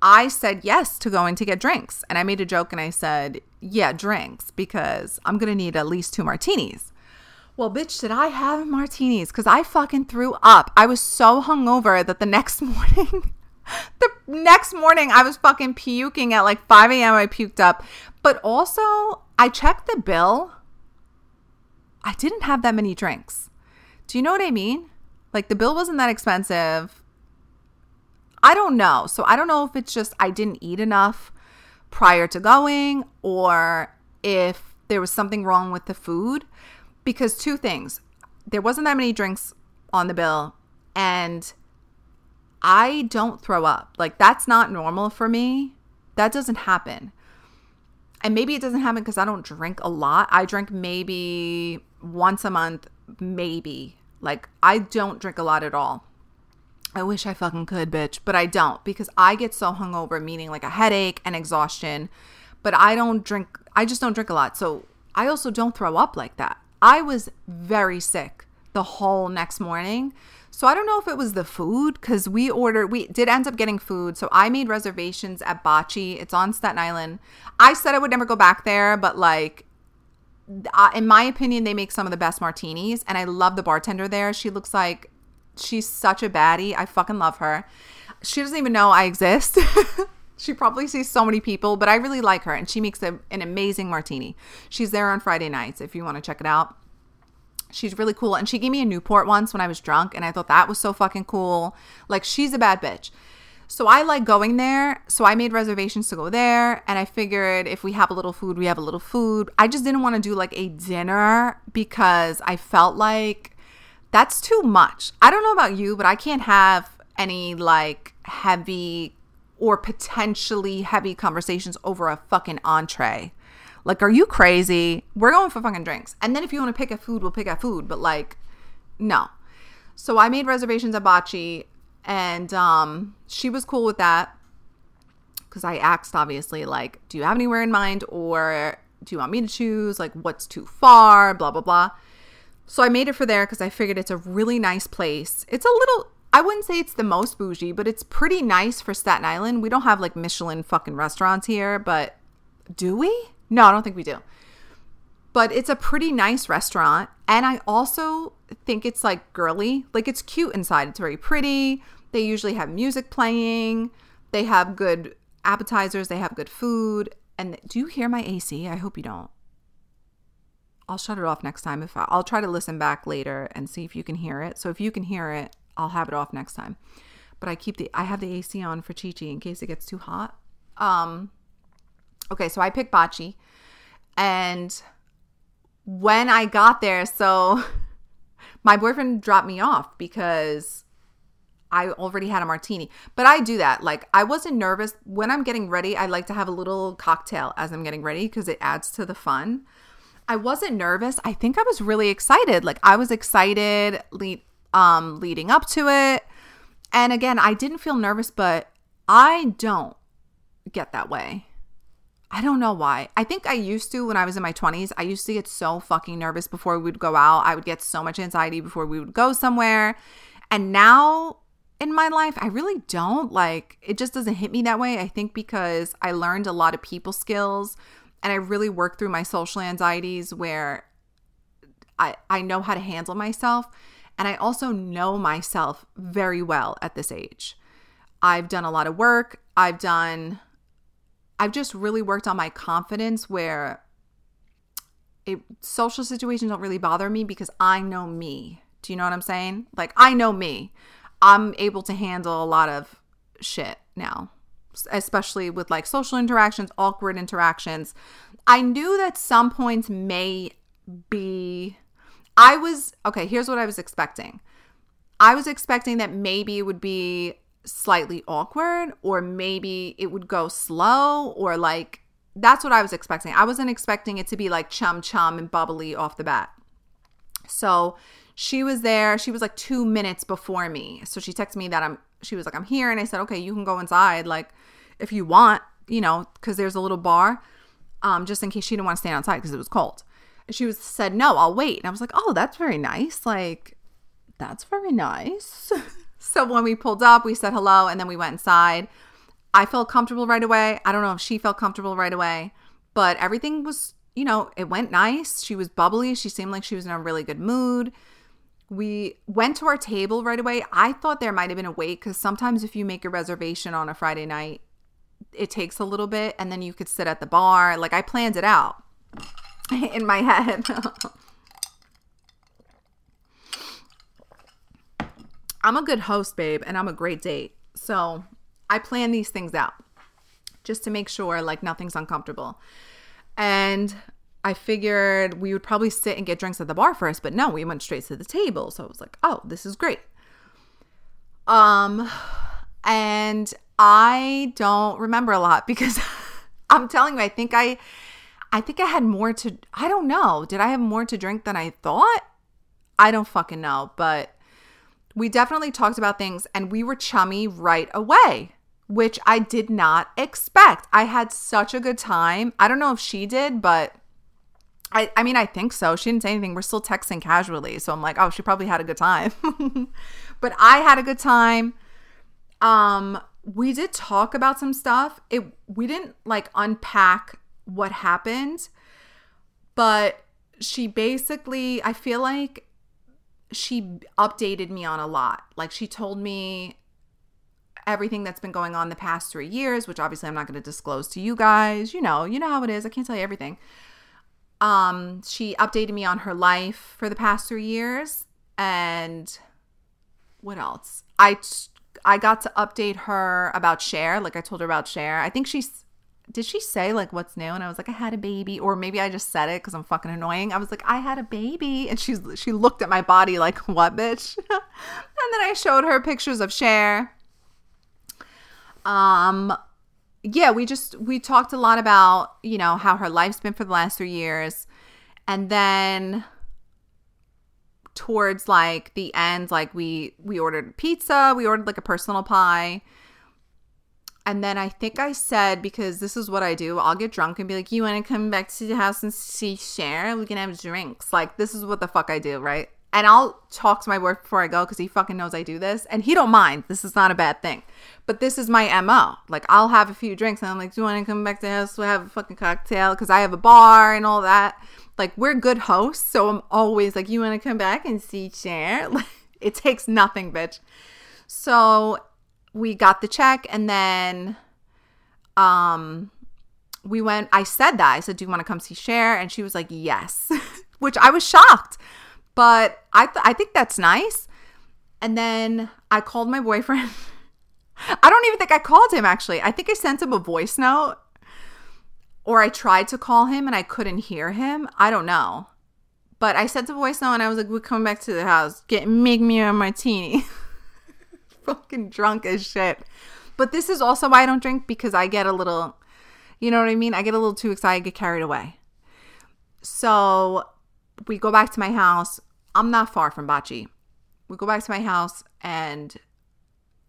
I said yes to going to get drinks. And I made a joke and I said, yeah, drinks, because I'm going to need at least two martinis. Well, bitch, did I have martinis? Because I fucking threw up. I was so hungover that the next morning the next morning I was fucking puking at like 5 a.m. I puked up. But also, I checked the bill. I didn't have that many drinks. Do you know what I mean? Like the bill wasn't that expensive. I don't know. So I don't know if it's just I didn't eat enough prior to going or if there was something wrong with the food. Because two things there wasn't that many drinks on the bill. And I don't throw up. Like that's not normal for me. That doesn't happen. And maybe it doesn't happen because I don't drink a lot. I drink maybe once a month, maybe. Like I don't drink a lot at all. I wish I fucking could, bitch, but I don't because I get so hungover, meaning like a headache and exhaustion. But I don't drink, I just don't drink a lot. So I also don't throw up like that. I was very sick the whole next morning. So I don't know if it was the food because we ordered, we did end up getting food. So I made reservations at Bocce. It's on Staten Island. I said I would never go back there, but like, in my opinion, they make some of the best martinis. And I love the bartender there. She looks like she's such a baddie. I fucking love her. She doesn't even know I exist. she probably sees so many people, but I really like her. And she makes a, an amazing martini. She's there on Friday nights if you want to check it out. She's really cool. And she gave me a Newport once when I was drunk, and I thought that was so fucking cool. Like, she's a bad bitch. So I like going there. So I made reservations to go there. And I figured if we have a little food, we have a little food. I just didn't want to do like a dinner because I felt like that's too much. I don't know about you, but I can't have any like heavy or potentially heavy conversations over a fucking entree. Like, are you crazy? We're going for fucking drinks. And then if you want to pick a food, we'll pick a food. But like, no. So I made reservations at Bocce and um, she was cool with that. Because I asked, obviously, like, do you have anywhere in mind? Or do you want me to choose? Like, what's too far? Blah, blah, blah. So I made it for there because I figured it's a really nice place. It's a little, I wouldn't say it's the most bougie, but it's pretty nice for Staten Island. We don't have like Michelin fucking restaurants here, but do we? No, I don't think we do. But it's a pretty nice restaurant. And I also think it's like girly. Like it's cute inside. It's very pretty. They usually have music playing. They have good appetizers. They have good food. And do you hear my AC? I hope you don't. I'll shut it off next time if I, I'll try to listen back later and see if you can hear it. So if you can hear it, I'll have it off next time. But I keep the I have the AC on for Chi Chi in case it gets too hot. Um okay, so I picked Bocce and when I got there, so my boyfriend dropped me off because I already had a martini. But I do that. Like I wasn't nervous when I'm getting ready. I like to have a little cocktail as I'm getting ready because it adds to the fun. I wasn't nervous. I think I was really excited. Like I was excited um, leading up to it. And again, I didn't feel nervous, but I don't get that way. I don't know why. I think I used to when I was in my 20s. I used to get so fucking nervous before we would go out. I would get so much anxiety before we would go somewhere. And now in my life, I really don't. Like, it just doesn't hit me that way. I think because I learned a lot of people skills and I really worked through my social anxieties where I, I know how to handle myself. And I also know myself very well at this age. I've done a lot of work. I've done, I've just really worked on my confidence where it, social situations don't really bother me because I know me. Do you know what I'm saying? Like, I know me. I'm able to handle a lot of shit now, especially with like social interactions, awkward interactions. I knew that some points may be. I was, okay, here's what I was expecting. I was expecting that maybe it would be slightly awkward or maybe it would go slow or like that's what I was expecting. I wasn't expecting it to be like chum chum and bubbly off the bat. So she was there. She was like two minutes before me. So she texted me that I'm, she was like, I'm here. And I said, okay, you can go inside. Like, if you want, you know, because there's a little bar, um, just in case she didn't want to stand outside because it was cold. And she was said, no, I'll wait. And I was like, oh, that's very nice. Like, that's very nice. so when we pulled up, we said hello and then we went inside. I felt comfortable right away. I don't know if she felt comfortable right away, but everything was, you know, it went nice. She was bubbly. She seemed like she was in a really good mood. We went to our table right away. I thought there might have been a wait because sometimes if you make a reservation on a Friday night, it takes a little bit and then you could sit at the bar. Like I planned it out in my head. I'm a good host, babe, and I'm a great date. So I plan these things out just to make sure like nothing's uncomfortable. And I figured we would probably sit and get drinks at the bar first, but no, we went straight to the table. So I was like, oh, this is great. Um, and I don't remember a lot because I'm telling you, I think I, I think I had more to, I don't know. Did I have more to drink than I thought? I don't fucking know, but we definitely talked about things and we were chummy right away, which I did not expect. I had such a good time. I don't know if she did, but I, I mean, I think so. She didn't say anything. We're still texting casually. So I'm like, oh, she probably had a good time. but I had a good time. Um, we did talk about some stuff. It we didn't like unpack what happened, but she basically, I feel like she updated me on a lot. Like she told me everything that's been going on the past three years, which obviously I'm not going to disclose to you guys. You know, you know how it is. I can't tell you everything. Um, she updated me on her life for the past three years, and what else? I I got to update her about Cher. Like I told her about Cher. I think she's did she say like what's new? And I was like, I had a baby, or maybe I just said it because I'm fucking annoying. I was like, I had a baby, and she's she looked at my body like, what, bitch? and then I showed her pictures of Cher. Um, yeah, we just we talked a lot about you know how her life's been for the last three years, and then towards like the end, like we we ordered pizza, we ordered like a personal pie. And then I think I said, because this is what I do, I'll get drunk and be like, You want to come back to the house and see Cher? We can have drinks. Like, this is what the fuck I do, right? And I'll talk to my boy before I go because he fucking knows I do this. And he don't mind. This is not a bad thing. But this is my MO. Like, I'll have a few drinks and I'm like, Do you want to come back to the house? We'll have a fucking cocktail because I have a bar and all that. Like, we're good hosts. So I'm always like, You want to come back and see Cher? it takes nothing, bitch. So we got the check and then um we went I said that. I said, "Do you want to come see Cher?" and she was like, "Yes." Which I was shocked. But I th- I think that's nice. And then I called my boyfriend. I don't even think I called him actually. I think I sent him a voice note or I tried to call him and I couldn't hear him. I don't know. But I sent a voice note and I was like, "We're coming back to the house. Get make me a martini." fucking drunk as shit. But this is also why I don't drink because I get a little, you know what I mean? I get a little too excited, get carried away. So we go back to my house. I'm not far from Bachi. We go back to my house and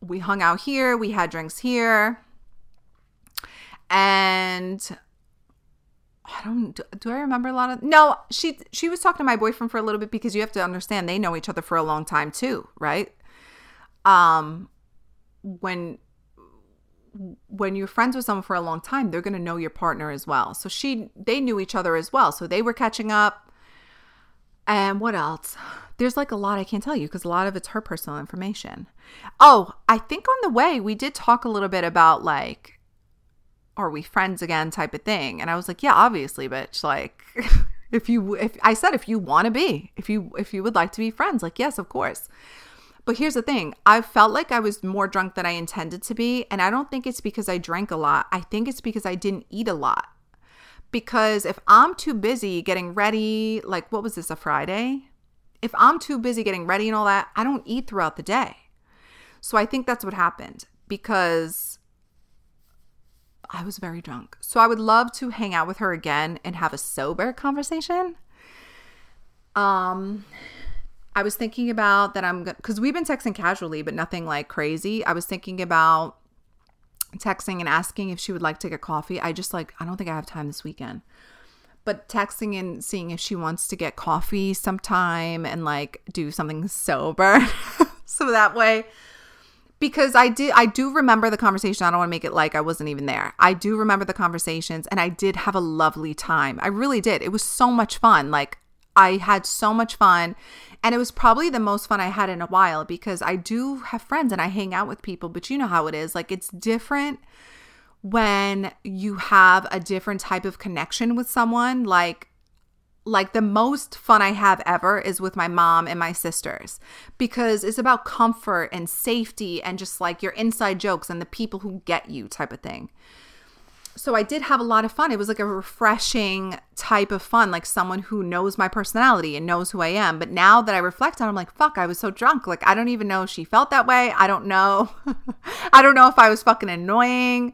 we hung out here. We had drinks here. And I don't do I remember a lot of No, she she was talking to my boyfriend for a little bit because you have to understand they know each other for a long time too, right? Um when when you're friends with someone for a long time, they're going to know your partner as well. So she they knew each other as well. So they were catching up. And what else? There's like a lot I can't tell you because a lot of it's her personal information. Oh, I think on the way we did talk a little bit about like are we friends again type of thing. And I was like, yeah, obviously, bitch. Like if you if I said if you want to be, if you if you would like to be friends, like yes, of course. But here's the thing I felt like I was more drunk than I intended to be. And I don't think it's because I drank a lot. I think it's because I didn't eat a lot. Because if I'm too busy getting ready, like what was this, a Friday? If I'm too busy getting ready and all that, I don't eat throughout the day. So I think that's what happened because I was very drunk. So I would love to hang out with her again and have a sober conversation. Um I was thinking about that I'm because we've been texting casually, but nothing like crazy. I was thinking about texting and asking if she would like to get coffee. I just like, I don't think I have time this weekend. But texting and seeing if she wants to get coffee sometime and like do something sober. so that way, because I did, I do remember the conversation. I don't want to make it like I wasn't even there. I do remember the conversations and I did have a lovely time. I really did. It was so much fun. Like, I had so much fun. And it was probably the most fun I had in a while because I do have friends and I hang out with people, but you know how it is. Like it's different when you have a different type of connection with someone. Like like the most fun I have ever is with my mom and my sisters because it's about comfort and safety and just like your inside jokes and the people who get you type of thing so I did have a lot of fun. It was like a refreshing type of fun, like someone who knows my personality and knows who I am. But now that I reflect on, it, I'm like, fuck, I was so drunk. Like I don't even know if she felt that way. I don't know. I don't know if I was fucking annoying.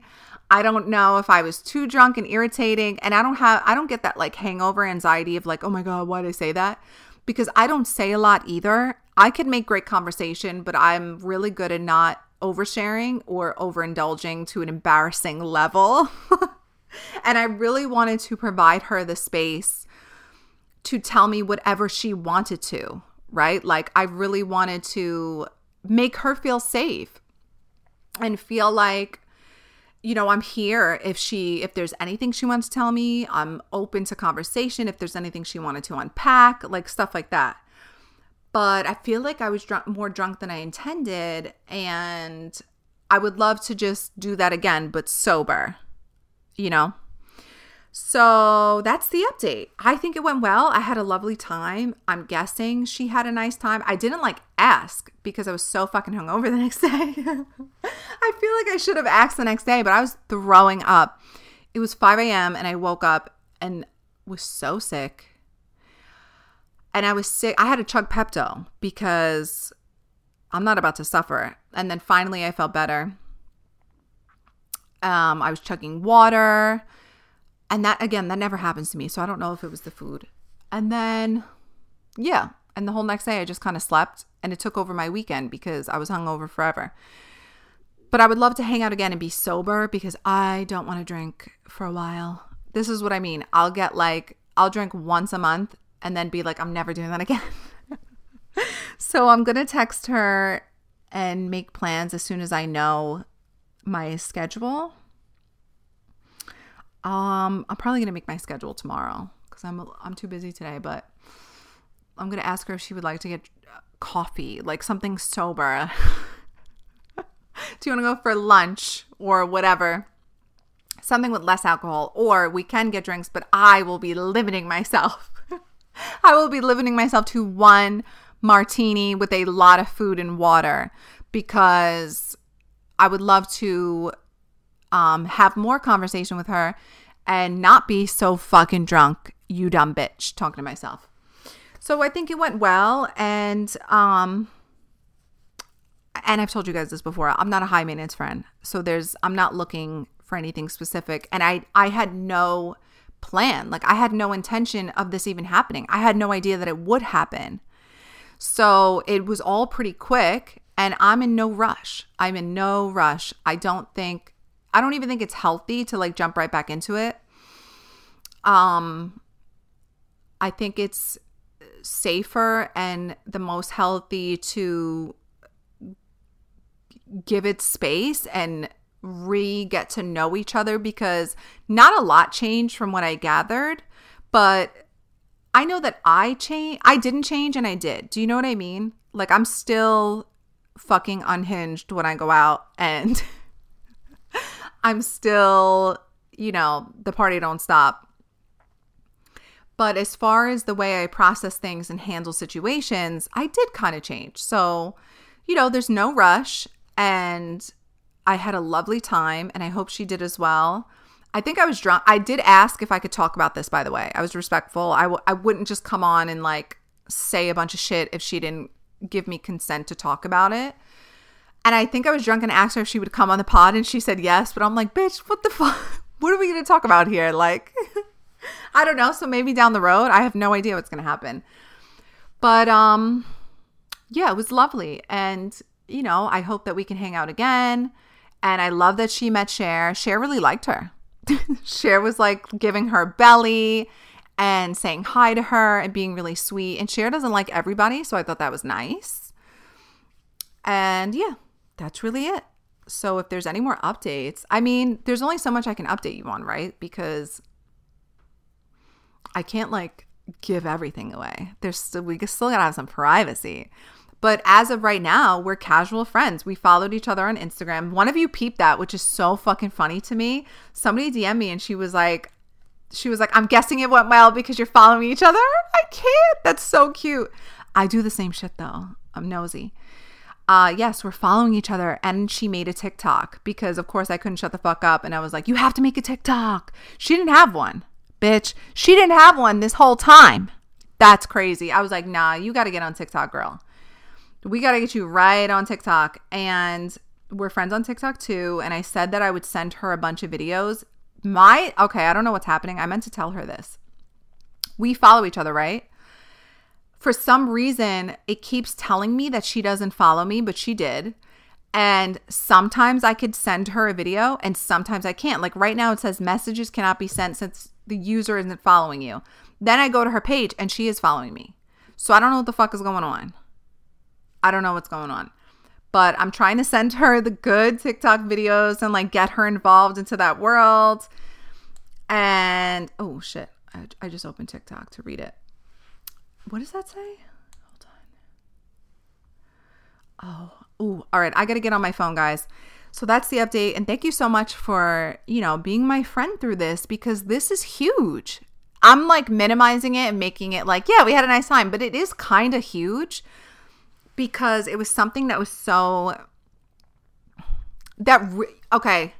I don't know if I was too drunk and irritating. And I don't have I don't get that like hangover anxiety of like, oh my God, why did I say that? Because I don't say a lot either. I could make great conversation, but I'm really good at not oversharing or overindulging to an embarrassing level. and I really wanted to provide her the space to tell me whatever she wanted to, right? Like, I really wanted to make her feel safe and feel like you know i'm here if she if there's anything she wants to tell me i'm open to conversation if there's anything she wanted to unpack like stuff like that but I feel like I was more drunk than I intended. And I would love to just do that again, but sober, you know? So that's the update. I think it went well. I had a lovely time. I'm guessing she had a nice time. I didn't like ask because I was so fucking hungover the next day. I feel like I should have asked the next day, but I was throwing up. It was 5 a.m. and I woke up and was so sick and I was sick. I had to chug Pepto because I'm not about to suffer. And then finally, I felt better. Um, I was chugging water, and that again, that never happens to me. So I don't know if it was the food. And then, yeah, and the whole next day, I just kind of slept, and it took over my weekend because I was hungover forever. but I would love to hang out again and be sober because I don't want to drink for a while. This is what I mean. I'll get like, I'll drink once a month and then be like, I'm never doing that again. so I'm going to text her and make plans as soon as I know my schedule. Um, I'm probably gonna make my schedule tomorrow because I'm I'm too busy today. But I'm gonna ask her if she would like to get coffee, like something sober. Do you want to go for lunch or whatever? Something with less alcohol, or we can get drinks, but I will be limiting myself. I will be limiting myself to one martini with a lot of food and water because I would love to um, have more conversation with her and not be so fucking drunk, you dumb bitch, talking to myself. So I think it went well and um and I've told you guys this before. I'm not a high maintenance friend. So there's I'm not looking for anything specific and I I had no plan. Like I had no intention of this even happening. I had no idea that it would happen. So it was all pretty quick and I'm in no rush. I'm in no rush. I don't think I don't even think it's healthy to like jump right back into it. Um I think it's safer and the most healthy to give it space and re get to know each other because not a lot changed from what I gathered, but I know that I change I didn't change and I did. Do you know what I mean? Like I'm still fucking unhinged when I go out and I'm still, you know, the party don't stop. But as far as the way I process things and handle situations, I did kind of change. So, you know, there's no rush and I had a lovely time and I hope she did as well. I think I was drunk. I did ask if I could talk about this, by the way. I was respectful. I w- I wouldn't just come on and like say a bunch of shit if she didn't give me consent to talk about it. And I think I was drunk and asked her if she would come on the pod, and she said yes. But I'm like, bitch, what the fuck? What are we going to talk about here? Like, I don't know. So maybe down the road, I have no idea what's going to happen. But um, yeah, it was lovely, and you know, I hope that we can hang out again. And I love that she met Cher. Cher really liked her. Cher was like giving her belly and saying hi to her and being really sweet. And Cher doesn't like everybody, so I thought that was nice. And yeah, that's really it. So if there's any more updates, I mean, there's only so much I can update you on, right? Because I can't like give everything away. There's still, we still gotta have some privacy. But as of right now, we're casual friends. We followed each other on Instagram. One of you peeped that, which is so fucking funny to me. Somebody DM'd me and she was like, she was like, I'm guessing it went well because you're following each other. I can't. That's so cute. I do the same shit though. I'm nosy uh, yes, we're following each other. And she made a TikTok because, of course, I couldn't shut the fuck up. And I was like, you have to make a TikTok. She didn't have one, bitch. She didn't have one this whole time. That's crazy. I was like, nah, you got to get on TikTok, girl. We got to get you right on TikTok. And we're friends on TikTok too. And I said that I would send her a bunch of videos. My, okay, I don't know what's happening. I meant to tell her this. We follow each other, right? for some reason, it keeps telling me that she doesn't follow me, but she did. And sometimes I could send her a video and sometimes I can't. Like right now, it says messages cannot be sent since the user isn't following you. Then I go to her page and she is following me. So I don't know what the fuck is going on. I don't know what's going on. But I'm trying to send her the good TikTok videos and like get her involved into that world. And oh shit, I, I just opened TikTok to read it. What does that say? Hold on. Oh, ooh, all right. I got to get on my phone, guys. So that's the update. And thank you so much for, you know, being my friend through this because this is huge. I'm like minimizing it and making it like, yeah, we had a nice time, but it is kind of huge because it was something that was so that re- okay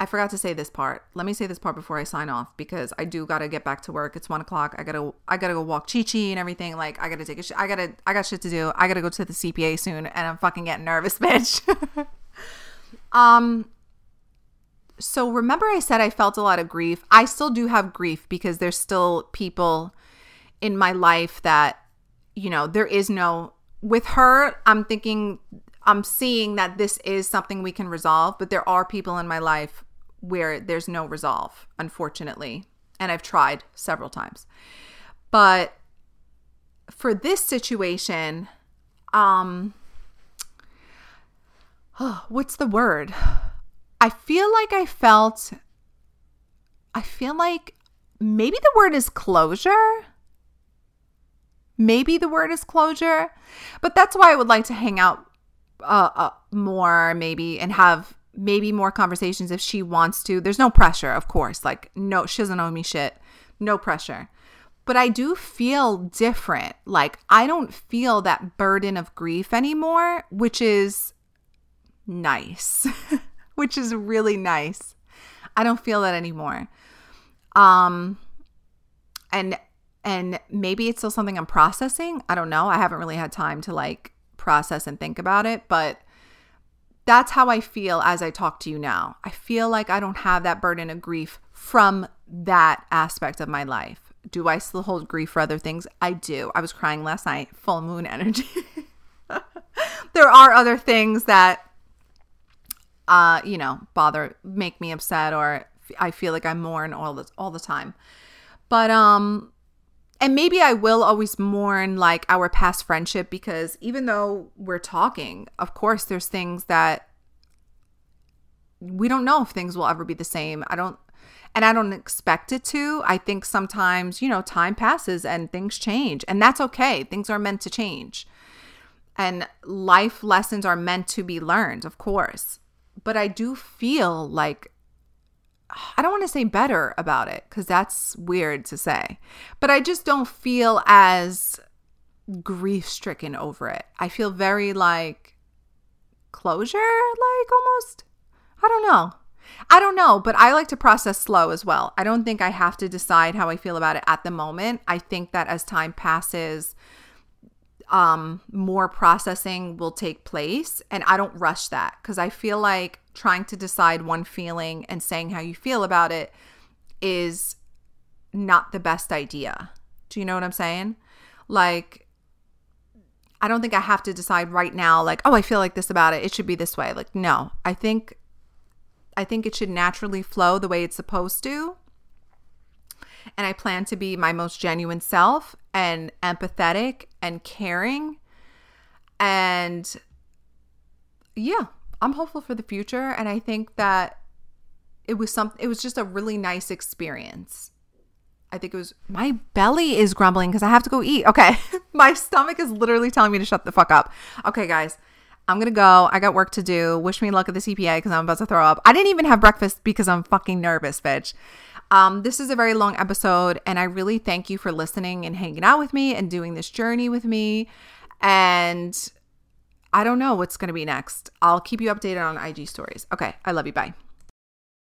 I forgot to say this part. Let me say this part before I sign off because I do gotta get back to work. It's one o'clock. I gotta I gotta go walk Chi Chi and everything. Like I gotta take a sh- I gotta I got shit to do. I gotta go to the CPA soon, and I'm fucking getting nervous, bitch. um. So remember, I said I felt a lot of grief. I still do have grief because there's still people in my life that you know there is no with her. I'm thinking I'm seeing that this is something we can resolve, but there are people in my life where there's no resolve, unfortunately. And I've tried several times. But for this situation, um oh, what's the word? I feel like I felt I feel like maybe the word is closure. Maybe the word is closure, but that's why I would like to hang out uh, uh, more, maybe, and have maybe more conversations if she wants to. There's no pressure, of course. Like, no, she doesn't owe me shit. No pressure. But I do feel different. Like, I don't feel that burden of grief anymore, which is nice, which is really nice. I don't feel that anymore. Um, and and maybe it's still something I'm processing. I don't know. I haven't really had time to like process and think about it, but that's how I feel as I talk to you now. I feel like I don't have that burden of grief from that aspect of my life. Do I still hold grief for other things? I do. I was crying last night, full moon energy. there are other things that uh, you know, bother make me upset or I feel like I mourn all the all the time. But um and maybe I will always mourn like our past friendship because even though we're talking, of course there's things that we don't know if things will ever be the same. I don't and I don't expect it to. I think sometimes, you know, time passes and things change, and that's okay. Things are meant to change. And life lessons are meant to be learned, of course. But I do feel like I don't want to say better about it because that's weird to say, but I just don't feel as grief stricken over it. I feel very like closure, like almost. I don't know. I don't know, but I like to process slow as well. I don't think I have to decide how I feel about it at the moment. I think that as time passes, um, more processing will take place. And I don't rush that because I feel like trying to decide one feeling and saying how you feel about it is not the best idea. Do you know what I'm saying? Like, I don't think I have to decide right now, like, oh, I feel like this about it. It should be this way. Like, no, I think, I think it should naturally flow the way it's supposed to. And I plan to be my most genuine self and empathetic and caring. And yeah, I'm hopeful for the future. And I think that it was some it was just a really nice experience. I think it was my belly is grumbling because I have to go eat. Okay. my stomach is literally telling me to shut the fuck up. Okay, guys. I'm gonna go. I got work to do. Wish me luck at the CPA because I'm about to throw up. I didn't even have breakfast because I'm fucking nervous, bitch. Um, this is a very long episode, and I really thank you for listening and hanging out with me and doing this journey with me. And I don't know what's going to be next. I'll keep you updated on IG stories. Okay. I love you. Bye.